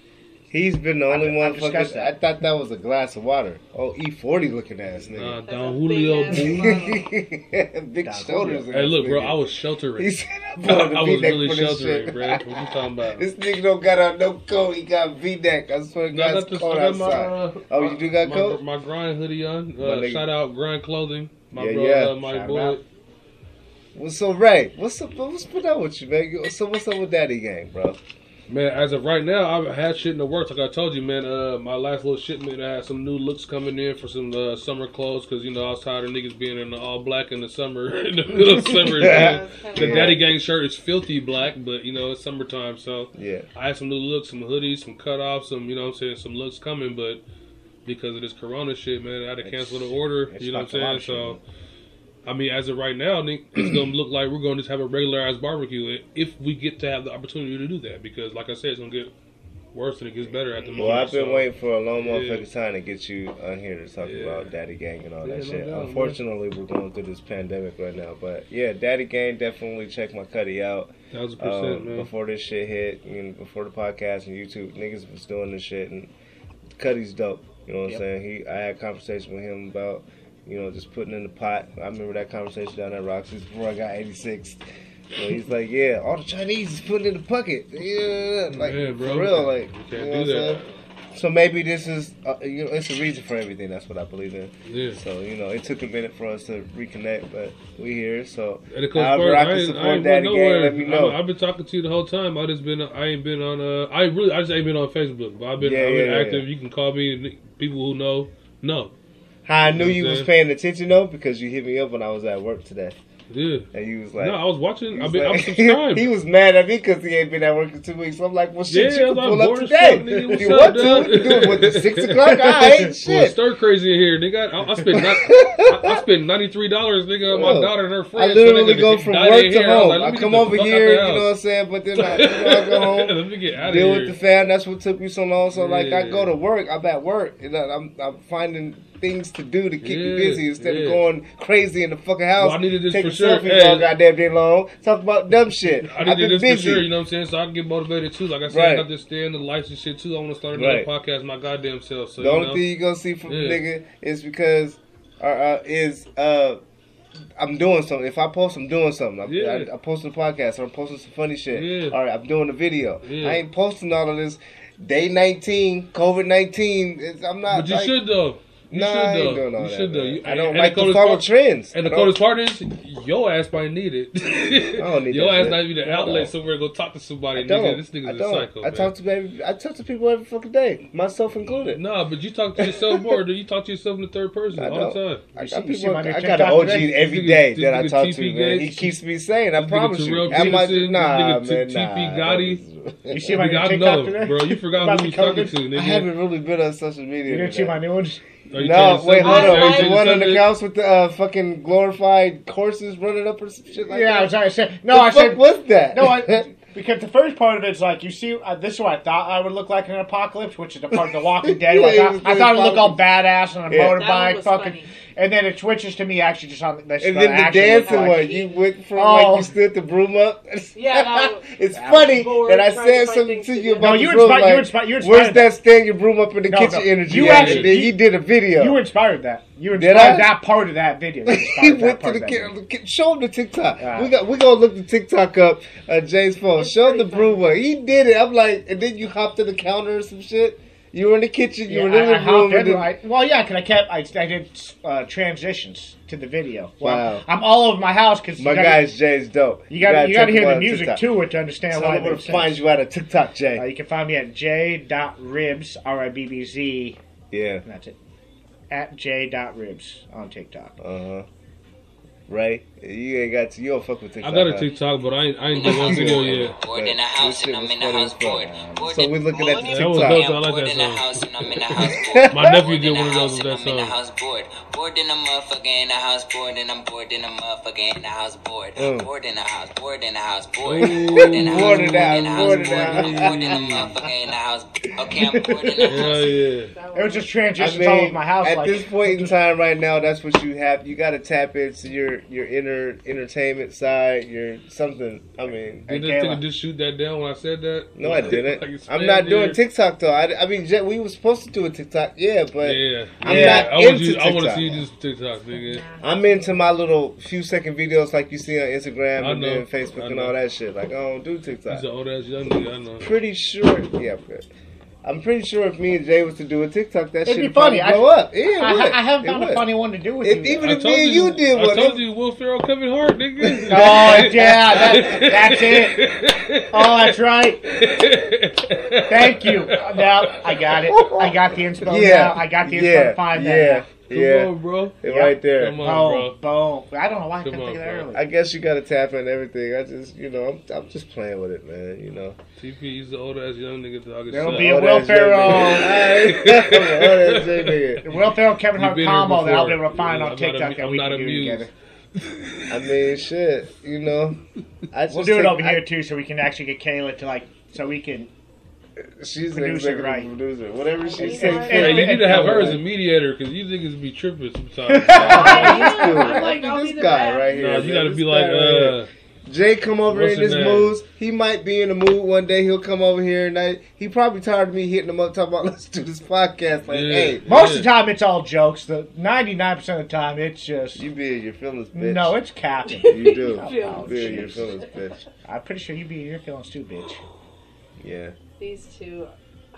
He's been the only I've- I've motherfucker. discussed that. I thought that was a glass of water. Oh, E40 looking ass Nah, nigga. That's Don Julio. big. Big *laughs* Don shoulders. Hey, look, bro, I was sheltering. He said, I'm I was really sheltering, bro. What you talking about? This nigga don't got on no coat. He got V-neck. I swear to No, I God, it's cold I got my, outside. uh, Oh, you do got my, coat? My grind hoodie on. Uh, shout out grind clothing. My Yeah, bro, yeah. my Shout boy. out. What's so Ray? What's up? What's put up with you, man? So what's up with Daddy Gang, bro? Man, as of right now, I've had shit in the works. Like I told you, man, uh, my last little shipment, I had some new looks coming in for some uh, summer clothes because, you know, I was tired of niggas being in the all black in the summer, *laughs* in the middle of summer. *laughs* Yeah. man. The Daddy Gang shirt is filthy black, but, you know, it's summertime. So Yeah. I had some new looks, some hoodies, some cutoffs, some, you know what I'm saying, some looks coming, but because of this corona shit, man, I had to It's- cancel the order. You know what fucked a lot I'm of saying? shit So. I mean, as of right now, Nick, *clears throat* it's gonna look like we're gonna just have a regular ass barbecue if we get to have the opportunity to do that. Because, like I said, it's gonna get worse and it gets better at the moment. Well, I've been so- waiting for a long Yeah. motherfucking time to get you on here to talk Yeah. about Daddy Gang and all Yeah, that no shit. doubt, man. Unfortunately, we're going through this pandemic right now, but yeah, Daddy Gang definitely check my cutty out. Thousand percent, Um, man. before this shit hit, you know, before the podcast and YouTube, niggas was doing this shit, and Cuddy's dope. You know what Yep. I'm saying? He, I had a conversation with him about, you know, just putting in the pot. I remember that conversation down at Roxy's before I got 86. So he's like, yeah, all the Chinese is putting in the bucket. Yeah, like Yeah, bro. for real, like You you can't know do what I'm that. saying? So maybe this is, uh, you know, it's a reason for everything. That's what I believe in. Yeah. So you know, it took a minute for us to reconnect, but we here. So And however further. I I, can support I ain't Daddy Gang, let me know. I, have been talking to you the whole time. I just been. I ain't been on. Uh, I really. I just ain't been on Facebook. But I've been. Yeah, I've been yeah, yeah. active. You can call me. People who know know. How I knew You you know what was paying attention though because you hit me up when I was at work today, Yeah. and he was like, no, I was watching. was been. I'm like- *laughs* subscribed. he was mad at me because he ain't been at work in two weeks. So I'm like, well, shit, Yeah, you can like, pull up today nigga. if you want to. Do it with the six *laughs* o'clock. I ain't Well, shit. stir crazy in here, nigga. I, I spent not, *laughs* I, I spent ninety three dollars, nigga, on my daughter and her friends. I literally so go from work to. I home. like, I come over here, you know what. I'm saying? But then I, I go home. let me get out deal with the fam. That's what took me so long. So like, I go to work. I'm at work, and I- I'm I'm finding things to do to keep Yeah, busy instead yeah. of going crazy in the fucking house. Well, I needed this taking for sure. selfies Hey. all goddamn day long. Talk about dumb shit. I I've needed been this busy. for sure, you know what I'm saying? So I can get motivated too. Like I said, Right. I got this stand, the lights and shit too. I want to start another Right. podcast my goddamn self. So the you only know, thing you gonna see from Yeah. nigga is because, uh, uh, is uh. I'm doing something. If I post, I'm doing something. I, Yeah. I, I posted a podcast or I'm posting some funny shit. Yeah. All right, I'm doing a video. Yeah. I ain't posting all of this. Day 19, COVID 19. I'm not. but you like, should though. You nah, should I ain't though. doing all You that. should though. You- I don't and like the to follow part- trends. And the I don't- coldest part is, your ass might need it. *laughs* I don't need your that ass shit. not even an No. outlet somewhere to go talk to somebody. I don't. Nigga, this nigga's I a don't. psycho. I man. talk to baby. I talk to people every fucking day, myself included. Nah, but you talk to yourself more. Do you talk to yourself in the third person I all the don't. time? I You got see- you see people. my new I got an OG today? every This nigga- day this that I talk TP to, man. He keeps me sane. I promise you. Terrell Am I- Peterson, this Nah, nigga man, T- nah. TP Gotti. You see my new TikTok today? bro. You forgot who you the was talking to, nigga. I haven't really been on social media. You didn't see my new ones? Are you No, wait, hold on. Are you Was the one on the subject? couch with the uh, fucking glorified horses running up or some shit like yeah, I that? was trying to say. No, the I fuck said. was that? No, I, *laughs* because the first part of it's like you see, uh, this is what I thought I would look like in an apocalypse, which is the part of The Walking Dead. *laughs* Yeah, I thought, I thought I'd look all badass on a Yeah. Motorbike, fucking, funny. and then it switches to me actually just on. That's and then the actually look dancing like. one, you went from Oh. like you stood the broom up. *laughs* Yeah, was- *laughs* it's that funny was bored, that I trying to said something to to you about No, the you broom. inspired- you like, inspired- you Where's that stand your broom up in the No, kitchen no. energy? You actually- And then he did a video. You inspired that. You Did I? that part of that video. *laughs* He went to the of kid, show him the TikTok. We got we gonna look the TikTok up. Uh, Jay's phone. Show him the pretty broom one. He did it. I'm like, and then you hopped to the counter or some shit. You were in the kitchen. You Yeah, were in the I, I room. hopped and into then- I, well, yeah, because I kept I, I did uh, transitions to the video. Well, Wow. I'm all over my house because My you gotta, guy's Jay's dope. You got you got to hear the music TikTok. to it to understand Tell why him it where to makes find you at a TikTok, Jay. Uh, you can find me at j.ribbz r i b b z. yeah. and That's it. At j.ribbz on TikTok. Uh huh. Ray, you ain't got to. You don't fuck with TikTok. I got a huh? TikTok, but I ain't, I ain't done one video yet. Bored in the house and I'm in the house as bored. Bored So in- we looking at the bored in- That was TikTok. dope. I like bored that in the song. house and I'm in the house bored. My nephew did one of those house with that I'm in the song. house bored. Bored in the motherfucker in the house bored and I'm bored in the motherfucker in the house bored. Mm. Bored in the house, bored in the house bored. Bored in the house, bored bored in the house, in bored in bored. I'm bored in the motherfucker in the house. Okay, I'm bored in the Hell yeah. It was just I transitions all over my house. at this point in time, right now, that's what you have. You got to tap into your your inner entertainment side. Your something. I mean, Hey, Did this Kayla. nigga just shoot that down when I said that? No, I *laughs* didn't. like I'm not spammed doing there. TikTok though. I, I mean, we were supposed to do a TikTok, yeah, but Yeah, I'm yeah. not I into you. I want to see you do TikTok, nigga. I'm into my little few second videos like you see on Instagram I and know. then Facebook and all that shit. Like, I don't do TikTok. He's an old ass young nigga. I know. pretty sure. Yeah, but I'm pretty sure if me and Jay was to do a TikTok, that It'd shit be would probably funny. I- up. Yeah, it I, would. I haven't It found a funny one to do with If, you. even I if me and you, you did I one, told it- you, Will Ferrell, Kevin Hart, nigga. *laughs* *laughs* Oh, yeah, that- that's it. *laughs* Oh, that's right. Thank you. Now I got it. I got the inspo yeah, now. I got the inspo yeah, to find yeah, that. Come yeah, on, bro. It Yeah. right there. Come on. now. bro. Boom, boom. I don't know why I Come couldn't think of that on, earlier. I guess you gotta tap in everything. I just, you know, I'm, I'm just playing with it, man. You know. TP, he's the old ass young nigga. Dog. It's There'll be a Old Will ass Jay Ferrell. nigga. Hey, old ass Jay nigga. The Will Ferrell Kevin Hart combo that I'll be able to find Yeah, on I'm TikTok amu- that I'm we can do together. I mean, shit. You know. I just We'll do it over I- here too, so we can actually get Kayla to like, so we can. She's an Producer, executive right. producer. Whatever she Yeah. says. Hey, you need to have her as a mediator because you niggas be tripping sometimes. *laughs* I'm like, I'll this be guy best. right here. no, you got to be like, right uh, Jay come over What's in his his name? moods. He might be in the mood one day. He'll come over here and I, he probably tired of me hitting him up talking about *laughs* let's do this podcast. Like, Yeah. hey, Most Yeah. of the time, it's all jokes. The ninety-nine percent of the time, it's just you be in your feelings, bitch. no, it's capping. you do. Oh, *laughs* you be in your feelings, bitch. I'm pretty sure you be in your feelings too, bitch. Yeah. These two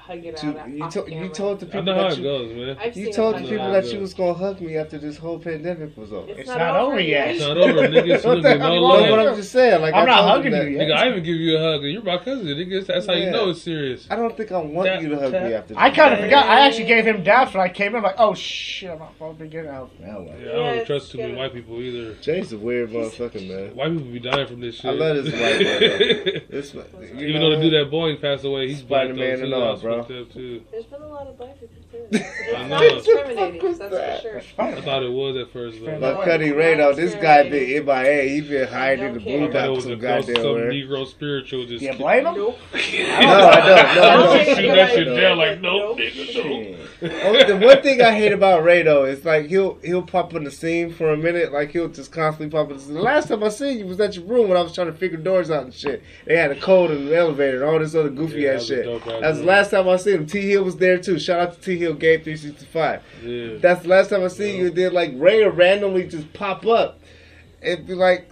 hug it To- out. you, off to, you told the I people know how that it you, goes, man. I've you told the people that out. you was gonna hug me after this whole pandemic was over. It's, It's not over yet. It's not over, nigga. It's *laughs* What the looking hell no wrong with love. what I'm just saying? Like I'm I not hugging them you that. yet. Nigga, I even give you a hug. You're my cousin, nigga. That's how you know it's serious. I don't think I want you to hug me after. I kind of forgot. I actually gave him daps when I came in. Like, oh shit, I'm not supposed to be getting out. Well, well. Yeah, I don't trust too many white people either. Jay's a weird motherfucker, man. White people be dying from this shit. I love this white man. *laughs* Even though the dude that boy passed away, he's black though, Spider-Man too. and all, bro. Fucked up, too. There's been a lot of black people too. It's *laughs* I not discriminating, What the fuck was that's that? for sure. I thought it was at first, though. But But Cuddy Ray though, this guy been MIA. He been hiding in the Don't I blue thought it dot was some a ghost, goddamn some where. Negro spiritual just. Do you blame him? Nope. No, *laughs* I don't. No, I Don't don't. take See it that away. shit down like, nope, Nope. nigga, nope. The one thing I hate about Ray though is like he'll he'll pop in the scene for a minute, like he'll just constantly pop in. The scene. The last time I seen you was at your room when I was trying to figure doors out and shit. They had a code in the elevator and all this other goofy Yeah, ass shit. That's the last time I seen him. T Hill was there too. Shout out to T Hill Game Three Sixty Five. Yeah. That's the last time I seen you. And then like Ray will randomly just pop up and be like,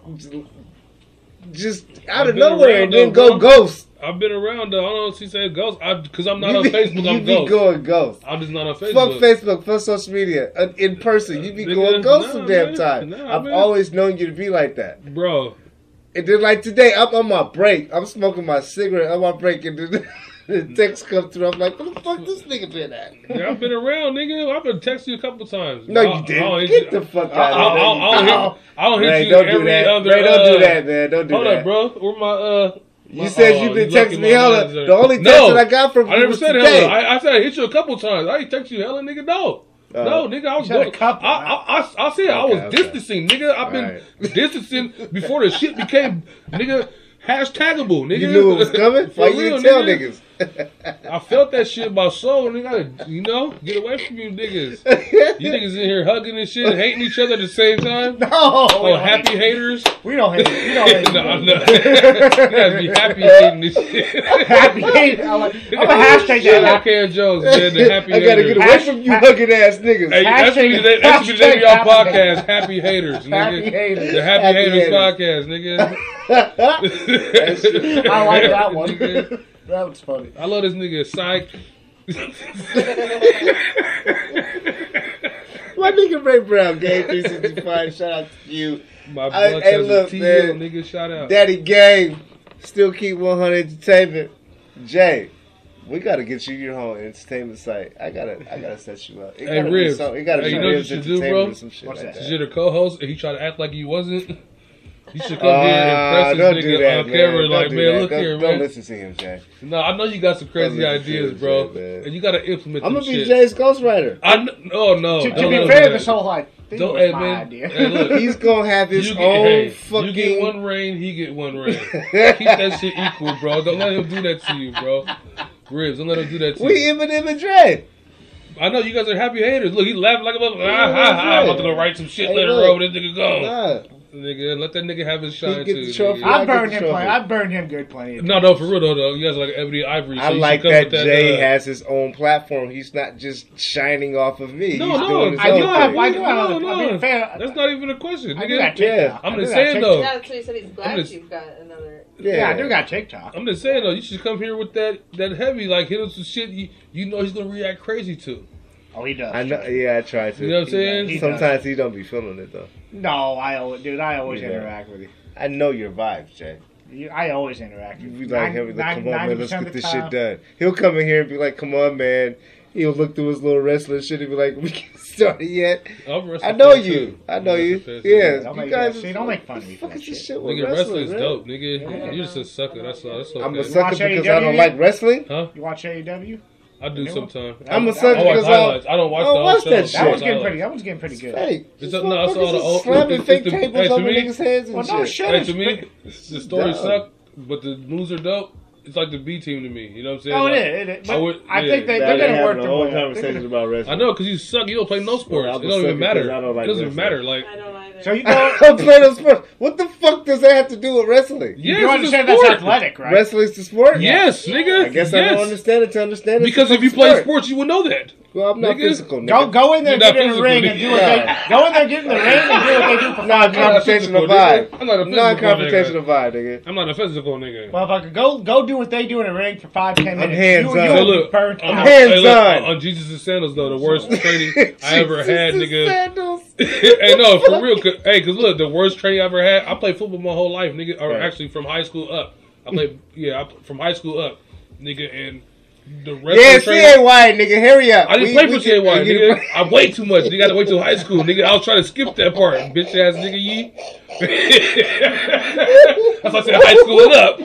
just out of nowhere and then go ghost. I've been around though. I don't know if she said ghost. I because I'm not you on be, Facebook. You I'm be ghost. going ghost. I'm just not on Facebook. Fuck Facebook. Fuck social media. Uh, In person, you be going ghost nah, some damn time. Nah, I've man. always known you to be like that. bro. And then like today, I'm on my break. I'm smoking my cigarette on my break, and then *laughs* the text comes through. I'm like, "Where the fuck this nigga been at?" Yeah, I've been around, nigga. I've been texting you a couple times. No, I- you I didn't. Get you- the fuck out I- of here. I- I don't hit- I don't hit Ray, you don't do that. other. Ray, don't do uh, that, man. Don't do Hold that. Hold up, bro. Where my uh? You said Oh, you've been texting me hella. The only text No, that I got from I you never was said today. hella. I, I said I hit you a couple times. I ain't text you hella, nigga. No. Uh, no, nigga, I was said a go- I, I, I, I said I was okay. distancing, nigga. I've been Alright. *laughs* distancing before the shit became, nigga, hashtagable, nigga. You knew it was coming. *laughs* For Why you real, didn't tell nigga. niggas? I felt that shit in my soul, nigga. You know, get away from you niggas. You niggas in here hugging and shit, hating each other at the same time. No, Oh, happy hate- haters. We don't hate. We don't hate. *laughs* no, no. *laughs* You guys be happy hating this shit. happy hate. I'm, like, I'm a hashtag Shout that. out Cam Jones, man. The happy I gotta haters. get away from you ha- hugging ass niggas. Hey, that should be the, that should be the name of your Hashtag happy podcast, Happy Haters, nigga. Happy haters. The Happy, Happy Haters, haters. podcast, nigga. *laughs* I like that one. Nigga, that was funny. I love this nigga, Psych. *laughs* My nigga Ray Brown, Game 365. Shout out to you. My I- blood hey, look, T-Hill, man. nigga, shout out. Daddy Gang. Still keep 100 entertainment. Jay, we gotta get you your whole entertainment site. I gotta, I gotta set you up. It Hey, gotta be Ribbz. some- It gotta Hey, be you know what you should do, Entertainment bro? some shit What's like that? That. you're the co-host and he tried to act like he wasn't, you should come here and impress don't this do nigga that, on man. camera. Don't Like, do man, that. look don't, here, Don't man. listen to him, Jay. No, I know you got some crazy Don't listen to ideas, him, bro, Jay, and you gotta implement. I'm gonna be shit. Jay's ghostwriter. I kn- oh no. To, to be let fair, do this that. whole like thing Don't, hey, my man. idea. Hey, look. *laughs* He's gonna have his You own hey, fucking. you get one rain, he get one rain. Keep that shit equal, bro. Don't let him do that to you, bro. Ribbz, don't let him do that to you. we you. Eminem and Dre. I know you guys are happy haters. Look, he laughing like a motherfucker. Ah, ha, ha. I'm about to go write some shit Hey, later look. on. This nigga go. Nah, Nigga, let that nigga have his shine too. the trophy. nigga. I I get burned him. trophy. Plenty. I burned him good plenty. No, no, for real though, though. You guys like Ebony Ivory. So I like should come that, Jay uh, has his own platform. He's not just shining off of me. No, He's no, doing his I own do have. thing. I do have. No, other- no. I mean, fair. That's not even a question, I do nigga. got Yeah. TikTok. I'm I do just saying, though. Yeah, that's what he said. He's glad you've got another. Yeah, I do got TikTok. I'm just saying though, you should come here with that that heavy, like hit him some shit you you know he's gonna react crazy to. Oh, he does. I know. Yeah, I try to. You know what I'm saying? He does. Sometimes he don't be feeling it though. No, I always, dude. I always Yeah. interact with you. I know your vibes, Jay. You- I always interact with be you. like him, be like, Nine- come on, man, let's get this the shit done. He'll come in here and be like, come on, man. He'll look through his little wrestling shit and be like, *laughs* we can't start it yet. I'm wrestling I know you. too. I know you. too. Yeah, Don't you make guys. see, don't make fun of me Fuck is this shit. shit with Nigga, wrestling is dope, nigga. Yeah. You're just a sucker. That's all. That's okay. I'm a sucker because I don't like wrestling. Huh? You watch AEW? I do sometimes. I'm a sucker I watch because I highlights. I don't watch I the don't whole watch that I shit. That watch one's getting pretty. That one's getting pretty good. Hey, It's these a- no, it's all the old- is slamming it's- fake it's the- tables hey, to over me- niggas' heads and no shit. shit. Hey, to me, the story Duh. suck, but the moves are dope. It's like the B team to me. You know what I'm saying? Oh, Like, is. It is. I would- I yeah. think they, they're going to work a their whole conversation gonna- about wrestling. I know because you suck. You don't play no sports. Well, it a don't even matter. because I don't like it doesn't wrestling. matter. Like I don't either. So you I go. don't *laughs* play those sports. What the fuck does that have to do with wrestling? yes, you it's a understand that's athletic, right? Wrestling's the sport? Yes, nigga. I guess yes. I don't understand it to understand it. Because if you play sports, you would know that. well, I'm not nigga. physical. Nigga. Go go in there, You're not get in the ring, nigga. and do what they go in there, get in the ring, and do what they do for five. Non-confrontational vibe. I'm not a physical Non-confrontational vibe, nigga. I'm not a physical nigga. Motherfucker, go go do what they do in the ring for five ten minutes. hands you, on. you So look, burnt on, out. hands hey, look, on. on Jesus and Sandals though, the *laughs* worst training I ever had, Jesus nigga. Sandals. *laughs* hey, no, for real. Cause, hey, cause look, the worst training I ever had. I played football my whole life, nigga. Or Right. actually from high school up. I played, yeah, I, from high school up, nigga. And the rest Yeah, of the training. CAY, nigga, hurry up. I didn't We- play we for get- CAY, we get- nigga. I wait too much. You gotta wait till high school, nigga. I was trying to skip that part, bitch ass nigga. Ye. *laughs* That's why I said high school it up,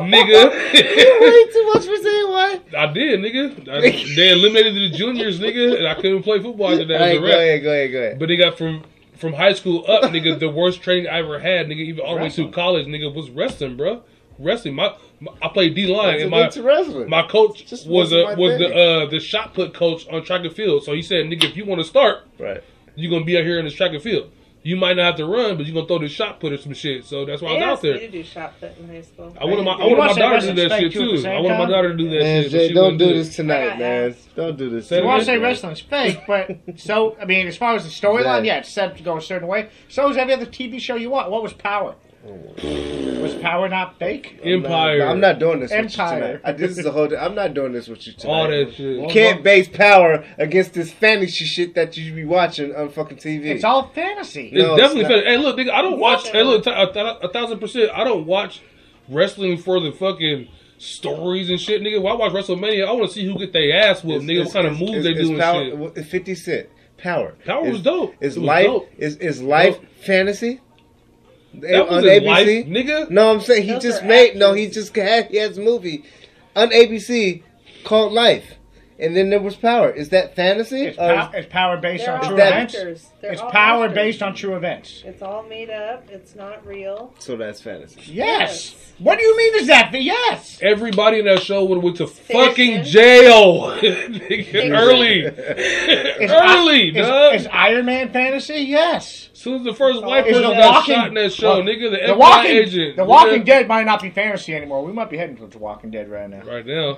nigga. *laughs* Way too much for CAY. I did, nigga. I, they eliminated the juniors, nigga, and I couldn't play football after that. Right, go ahead, go ahead, go ahead. But they got from from high school up, *laughs* nigga. The worst training I ever had, nigga. Even all the way through college, nigga, was wrestling, bro. Wrestling. My, my I played D line, and my to wrestling. my coach Just was a was the uh the shot put coach on track and field. So he said, nigga, if you want to start, Right. you're gonna be out here in this track and field. You might not have to run, but you're gonna throw the shot put or some shit. So that's why I They was out asked me there. to do shot put in high school. I wanted my I wanted my daughter to do that shit too at the too. same I wanted my daughter to do that Man, shit. Jay, don't do this tonight, man. Don't do this You want tonight. to say man. wrestling's fake, but so I mean, as far as the storyline, *laughs* Yeah. yeah, it's set to go a certain way. So is every other TV show you want. What was Power? Was power not fake? Empire. I'm not doing this with you Empire. tonight. I, this is a whole. Day. I'm not doing this with you tonight. All that shit. You can't base power against this fantasy shit that you be watching on fucking TV. It's all fantasy. It's No, it's definitely not. better. Hey, look, nigga, I don't watch. Hey, look, a, a, a thousand percent. I don't watch wrestling for the fucking stories and shit, nigga. When I watch WrestleMania, I want to see who get their ass whooped, nigga. What kind of moves they do and power, shit. w- Fifty Cent power. Power is, was dope. Is It was life dope. is is life fantasy? That was on his ABC. life, nigga. No, I'm saying he Those just are made. No, he just had. He has a movie on ABC called Life, and then there was Power. Is that fantasy? It's, Or- pow- it's power based They're on all true that- events. actors. They're It's all power actors. based on true events. It's all made up. It's not real. so that's fantasy. Yes. Yes. What do you mean is that? The yes. Everybody in that show would have went to Fiction. fucking jail *laughs* *laughs* early, Is early, is, dog. is Iron Man fantasy? Yes. As soon as the first white Is person The got Walking- shot in that show, Look, nigga, the, The FBI Walking agent, The nigga, Walking Dead might not be fantasy anymore. We might be heading towards The Walking Dead right now. right now.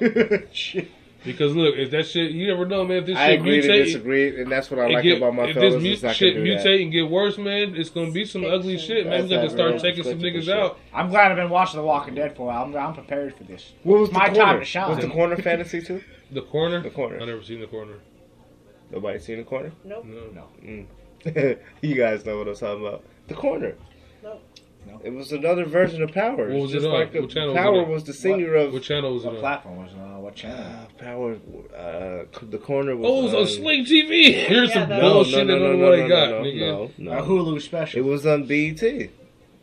Shit. *laughs* Because look, if that shit, you never know, man. If this I shit agree to mutate, disagree, and that's what I like get, about my if fellas. this mu- is shit mutate that. and get worse, man, it's gonna be some ugly shit, man. We got to start taking some niggas shit. out. I'm glad I've been watching The Walking Dead for a while. I'm, I'm prepared for this. What was It's my corner? time to shine. Was the corner *laughs* fantasy too? The corner, The corner. I never seen the corner. Nobody seen the corner? Nope. No, No. Mm. *laughs* you guys know what I'm talking about. The corner. Nope. No. It was another version of Power. What was Just it on? like a- What channel was it Power on? was the singer of what channel was it What on? platform was it on? What channel? uh, Power. Uh, the corner was. Oh, it was on on- Sling TV. *laughs* Here's Yeah, some No, bullshit no, no, that no, nobody no, no, got, no, nigga. no, A. Hulu special. It was on BET.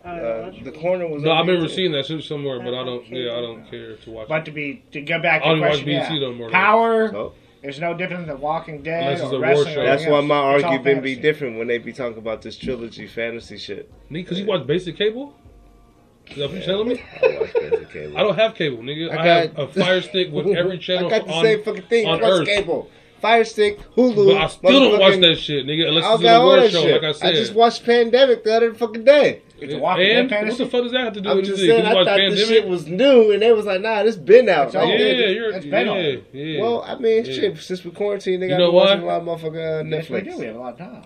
Uh, the corner was. No, I remember BET. seeing that shit somewhere, but I I don't. don't Yeah, I care. don't care to watch. But it. to be to go back I to don't the watch question, yeah. no more. Power So, is no different than Walking Dead Unless it's or a war wrestling. show. or that's why my It's argument be different when they be talking about this trilogy fantasy shit. Me, Because you watch basic cable. Is that what you're telling me? I watch basic cable. I don't have cable, nigga. I, I have a Fire Stick with every *laughs* channel I got the on. same fucking thing. on Plus Earth. cable, Fire Stick, Hulu. But I still don't watch that shit, nigga. Unless I it's a war that show, shit. like I said. I just watched Pandemic the other fucking day. It's a Walking and Dead what the fuck does that have to do I'm with just anything? saying, I watch thought this shit was new, and they was like, "Nah, this been out." It's Like, all yeah, you're, It's yeah, Venom. yeah. Well, I mean, Yeah. shit. Since we quarantined, they You got know me watching why? a lot of motherfucking uh, Yes, we do. We have a lot of time.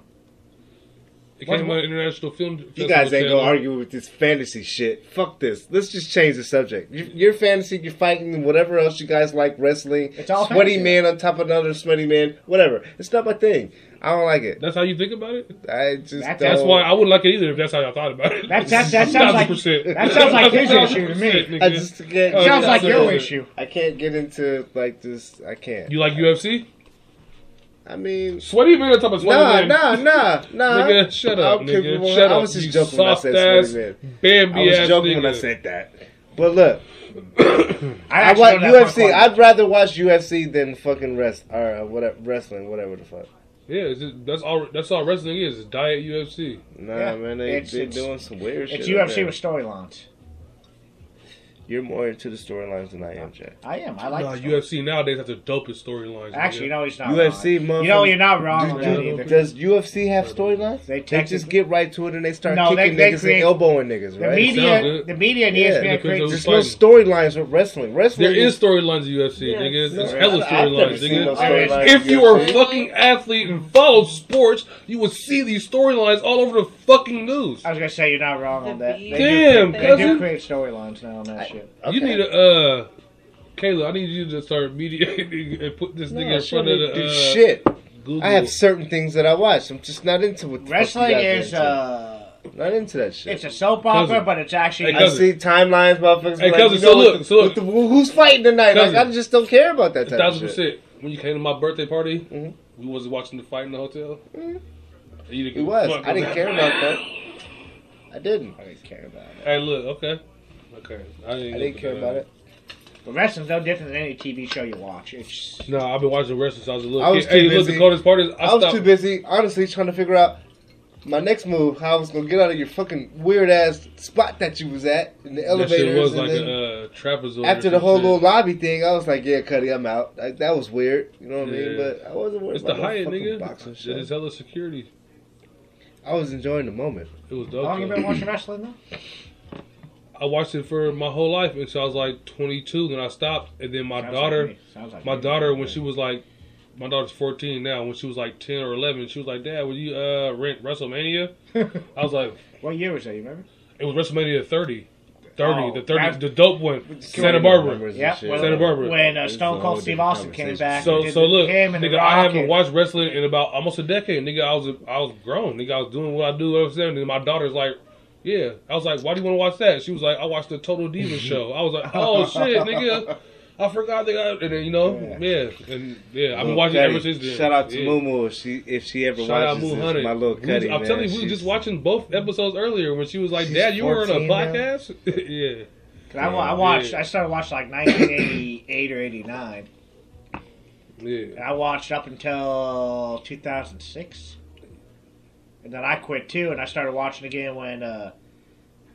It came on International Film. You guys ain't gonna argue with this fantasy shit. Fuck this. Let's just change the subject. You- You're fantasy. You're fighting. Whatever else you guys like, wrestling. It's all sweaty fantasy. man on top of another sweaty man. Whatever. It's not my thing. I don't like it. That's how you think about it. I just That's- That's why I wouldn't like it either if that's how I thought about it. That's- that- that sounds like- *laughs* percent. that sounds like his issue to me. I just can't. Oh, Sounds like your issue. I can't get into like this. I can't. You like UFC? I mean, Sweaty man on top of sweaty nah, man. nah, nah, nah. Nigga, shut up, Okay, nigga. well, shut I up. was just you joking when I soft said ass, sweaty man. Bambi I was ass joking nigga. when I said that. But look, *coughs* I, I watch UFC. I'd rather watch UFC than fucking rest or uh, whatever wrestling, whatever the fuck. Yeah, it's just, that's all. That's all wrestling is. It's diet UFC. Nah, Yeah, man, they it's- they it's- doing some weird It's shit. It's UFC with storylines. You're more into the storylines than I am, Jay. I am. I like Nah, the story. UFC nowadays have the dopest storylines. Actually, nigga. no, he's not. UFC, wrong. You know, you're not wrong on Do- that do- either. does UFC have storylines? They They just get right to it and they start No, kicking they niggas create- and elbowing niggas, The right? Sound media, the media and Yeah, ESPN create. There's no storylines with wrestling. Wrestling There is storylines in UFC, Yes. nigga. It's, No, hella storylines, seen no nigga. If you are a fucking athlete and follow sports, you would see these storylines all over the fucking news. I was gonna say you're not wrong on that. They. Damn, do, create- they do create storylines now on that shit. Okay. You need to, uh, Kayla, I need you to start mediating *laughs* and put this No, nigga in shit, front of the uh, shit. Google. I have certain things that I watch. I'm just not into what the fuck you Wrestling guys is into. uh, not into that shit. it's a soap opera, Cousin. but it's actually Hey, I cousin. see timelines, motherfuckers. Hey, be like, cousin, you so look, with so look. the- with the- who's fighting tonight? Like, I just don't care about that A type thousand of shit. percent. When you came to my birthday party, Mhm. we wasn't watching the fight in the hotel. You didn't It give a was. fuck I didn't care about that. I didn't. I didn't care about it. Hey, look, okay, okay. I didn't, I didn't care about it. But wrestling's no different than any TV show you watch. It's No, I've been watching wrestling since I was a little I was kid. Hey, too look, busy. the coldest part is I, I was stopped. too busy, honestly, trying to figure out my next move. How I was gonna get out of your fucking weird ass spot that you was at in the That elevators. shit was and like then a uh, trapezoid. after the some whole shit. little lobby thing, I was like, "Yeah, Cuddy, I'm out." Like, that was weird. You know what I mean? Yeah. But I wasn't worried It's the about no Hyatt, fucking nigga. boxing It shit. is hella security. I was enjoying the moment. It was how dope. long you though. been watching wrestling though? I watched it for my whole life until I was like 22. Then I stopped, and then my Sounds daughter, like like my me. daughter, when she was like, my daughter's 14 now. When she was like 10 or 11, she was like, "Dad, will you uh rent WrestleMania?" *laughs* I was like, what year was that? You remember? "It was WrestleMania 30." Thirty, Oh, the thirty, that's- the dope one, Santa Barbara. and Yep, shit. Santa Barbara. when uh, Stone Cold Steve Austin came back. So so look, him and nigga, I haven't watched wrestling in about almost a decade. Nigga, I was I was grown. Nigga, I was doing what I do. I was saying, and my daughter's like, yeah. I was like, why do you want to watch that? She was like, I watched the Total Divas *laughs* show. I was like, oh shit, nigga. I forgot they got, and then you know, yeah, and yeah, I've been watching it ever since then. Shout out to yeah. Moo Moo if she if she ever Shout out watches Moo this. Honey. My little We was- I'm man. telling you, we were just watching both episodes earlier when she was like, "Dad, you were on a 14 now? podcast." *laughs* yeah, 'Cause I, I watched. Yeah. I started watching like 1988 or 89. yeah. And I watched up until 2006. And then I quit too, and I started watching again when uh,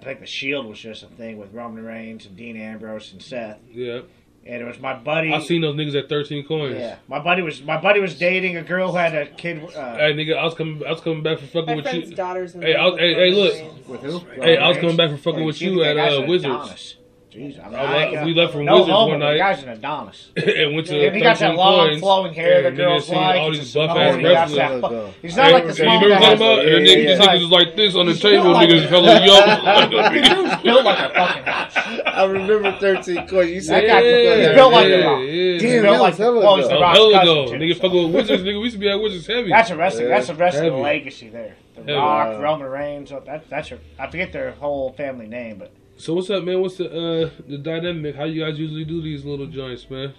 I think the Shield was just a thing with Roman Reigns and Dean Ambrose and Seth. Yeah, And it was my buddy. I seen those niggas at thirteen coins. Yeah, my buddy was my buddy was dating a girl who had a kid uh, Hey, nigga, I was coming, I was coming back from fucking My with friend's you. daughter's Hey, I was- hey, hey, look. With who? Hey, I was coming back from fucking Oh, with you you at that guy's uh, Wizards. Adonis. Jeez, I mean, I I, uh, we left from no Wizards homo, one night. The guy's an Adonis. *laughs* and went to And he got that long coins. flowing hair and the nigga girls like. all He's these a buff ass wrestlers. that Look, fu- uh, He's not Hey, like a hey, small you remember guy. talking about? And then Yeah, niggas, yeah. niggas was like this on the table. Niggas a- hella *laughs* He's young. built like a fucking house. I remember 13 coins. You said guy- Yeah, he's built like a yeah, rock. yeah. He's Damn, built like was hella well, he's the ago. A Rock's hell cousin, Nigga so. fucking with Wizards. Nigga, we used to be at Wizards heavy. That's a wrestling. Yeah. That's a wrestling Heavy. legacy there. The Heavy. Rock, Wow. Roman Reigns. oh, That, that's your. I forget their whole family name, but So what's up, man? What's the uh the dynamic? How you guys usually do these little joints, man?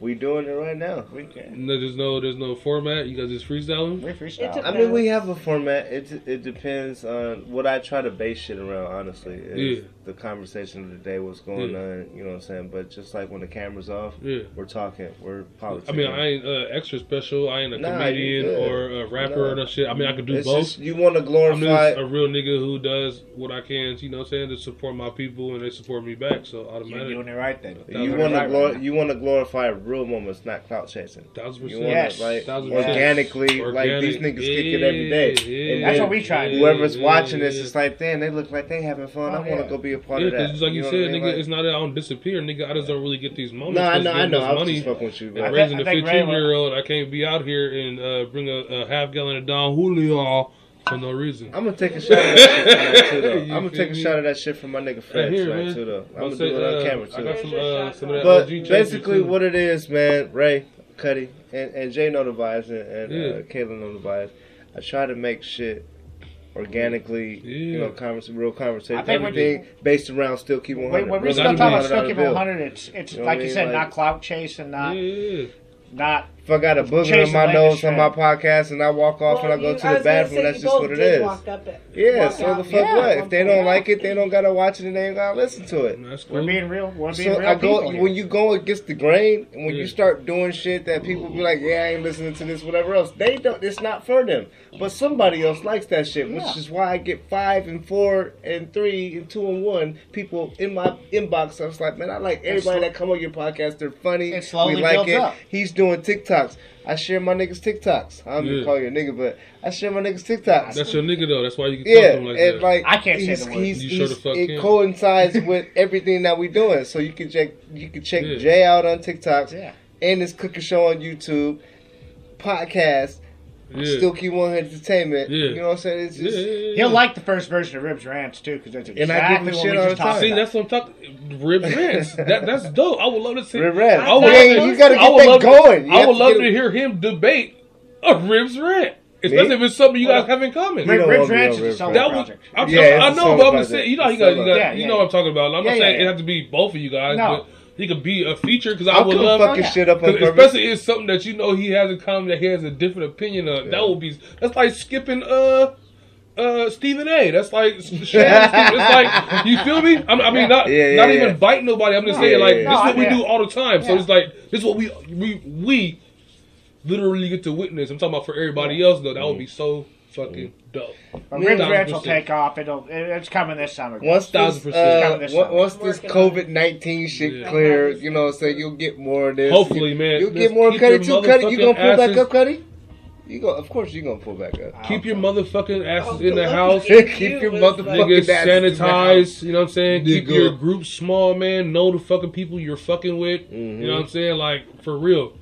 We doing it right now. we can. No, there's no there's no format. You guys just freestyling. We freestyle. I mean, we have a format. It it depends on what I try to base shit around. Honestly, is Yeah. The conversation of the day, what's going Yeah. on. You know what I'm saying? But just like when the camera's off, Yeah. we're talking. We're politics. I mean, I ain't uh, extra special. I ain't a Nah, comedian or a rapper Nah. or no shit. I mean, I could do It's both. just you want to I'm glorify. just a real nigga who does what I can, you know what I'm saying, to support my people and they support me back. So You're automatically, doing it right then. You You're doing want it to glor- right you want to glorify a real moments, not clout chasing. thousand You percent. want Yes. to like Thousand percent. organically, like Organic. these niggas kick it every day. Yeah, And That's what we try to. Whoever's yeah, watching this, yeah. it's like, damn, they look like they having fun. Oh, I want yeah. to go be a part Yeah, of that. because like you, know said, I mean? nigga, Like- it's not that I don't disappear, nigga. I just don't really get these moments. no, I 'cause know, I there's know. this I was money just fucking with you, bro. think- raising a I think Ray 15 year old. I can't be out here and uh, bring a, a half gallon of Don Julio for no reason. I'm gonna take a shot at that shit tonight too, though. I'm gonna feel take a shot at that shit from my nigga Right Fred here, tonight man. too, though. I'm I'll gonna say, do it on uh, camera I too. got some, uh, some of that But OG basically, too. what it is, man, Ray, Cuddy, and, and Jay know the vibes, and, and Yeah. uh, Kayla know the vibes. I try to make shit organically, you know, Yeah. convers- real conversation. I think when Everything based around still keep 100. When, when we Brother, start you talking about still $100 keep 100, it's it's You know like you mean? said, Like- not clout chasing, not yeah. not. If I got a booger Chasing in my latest nose on my podcast and I walk off and I go you- to the was bathroom, that's just what it did is. Walk up it. Yeah, so out the fuck Yeah. what? If they don't Yeah. like it, they don't gotta watch it and they ain't gotta listen to it. That's We're cool. being real. We're being So real I go people here. when you go against the grain and when Yeah. you start doing shit that people be like, yeah, I ain't listening to this, whatever else. They don't. It's not for them. But somebody else likes that shit, which Yeah. is why I get five and four and three and two and one people in my inbox. I was like, man, I like everybody sl- that come on your podcast. They're funny. It slowly we like builds it. up. He's doing TikToks. I share my niggas TikToks. I don't even Yeah. call you a nigga, but I share my niggas TikToks. That's your nigga though. That's why you can Yeah, talk to him like and that. like I can't say he's, the word. He's, You he's, sure the fuck it can. coincides *laughs* with everything that we're doing. So you can check you can check Yeah. Jay out on TikToks. Yeah. and his cooking show on YouTube, podcast. Yeah. Still keep one entertainment. Yeah. You know what I'm saying? It's yeah, just yeah, yeah. He'll like the first version of Ribs Rants too, because that's I give him exactly what shit we just the talked time. See, about. that's what I'm talking. Rib rants. *laughs* that that's dope. I would love to see. Rib Rant. I would, Yeah, you gotta I get would that love to- going. I would to love to hear him debate a ribs rant, especially if it's something you guys have in common. You don't Ribs wanna be is a Rib. That was, project. I'm, Yeah, I know, but I'm just saying, you know, how you It's got, you got, Yeah, you yeah. know what I'm talking about. I'm not Yeah, saying yeah, it yeah. have to be both of you guys, No. but he could be a feature because I would love. yeah. shit up on especially it's something that you know he has in common that he has a different opinion of. That would be that's like skipping uh uh Stephen A. That's like it's like *laughs* you feel me? I'm, I mean not Yeah, yeah, not yeah. even biting nobody. I'm just No, saying yeah, like yeah, this is yeah. what we do all the time. So it's like this is what we we we literally get to witness. I'm talking about for everybody else though. That would be so fucking dope. But Yeah. Ribs Thousand will take off. It'll. It, it's coming this summer. Once Thousand this, percent. uh, this on- once this COVID nineteen shit Yeah. clear, you know, so you'll get more of this. Hopefully, you, man. You'll Just get more keep Cuddy your too. Cuddy, you gonna motherfucking pull back up, Cuddy? You go, of course you gonna pull back up. Keep your motherfucking asses in the house. at *laughs* Keep your motherfucking my- Niggas asses in the sanitize, you know what I'm saying? Keep your group small, man. Know the fucking people you're fucking with. You know what I'm saying? Like, for real.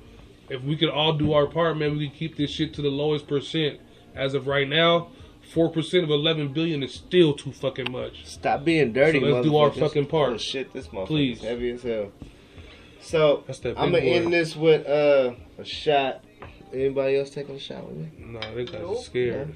If we could all do our part, man, we could keep this shit to the lowest percent. As of right now, four percent of eleven billion is still too fucking much. Stop being dirty, So let's do our fucking part. Oh, shit, this motherfucker Please. is heavy as hell. So I'm gonna boy. end this with uh, a shot. Anybody else taking a shot with me? Nah, they guys are Nope. scared.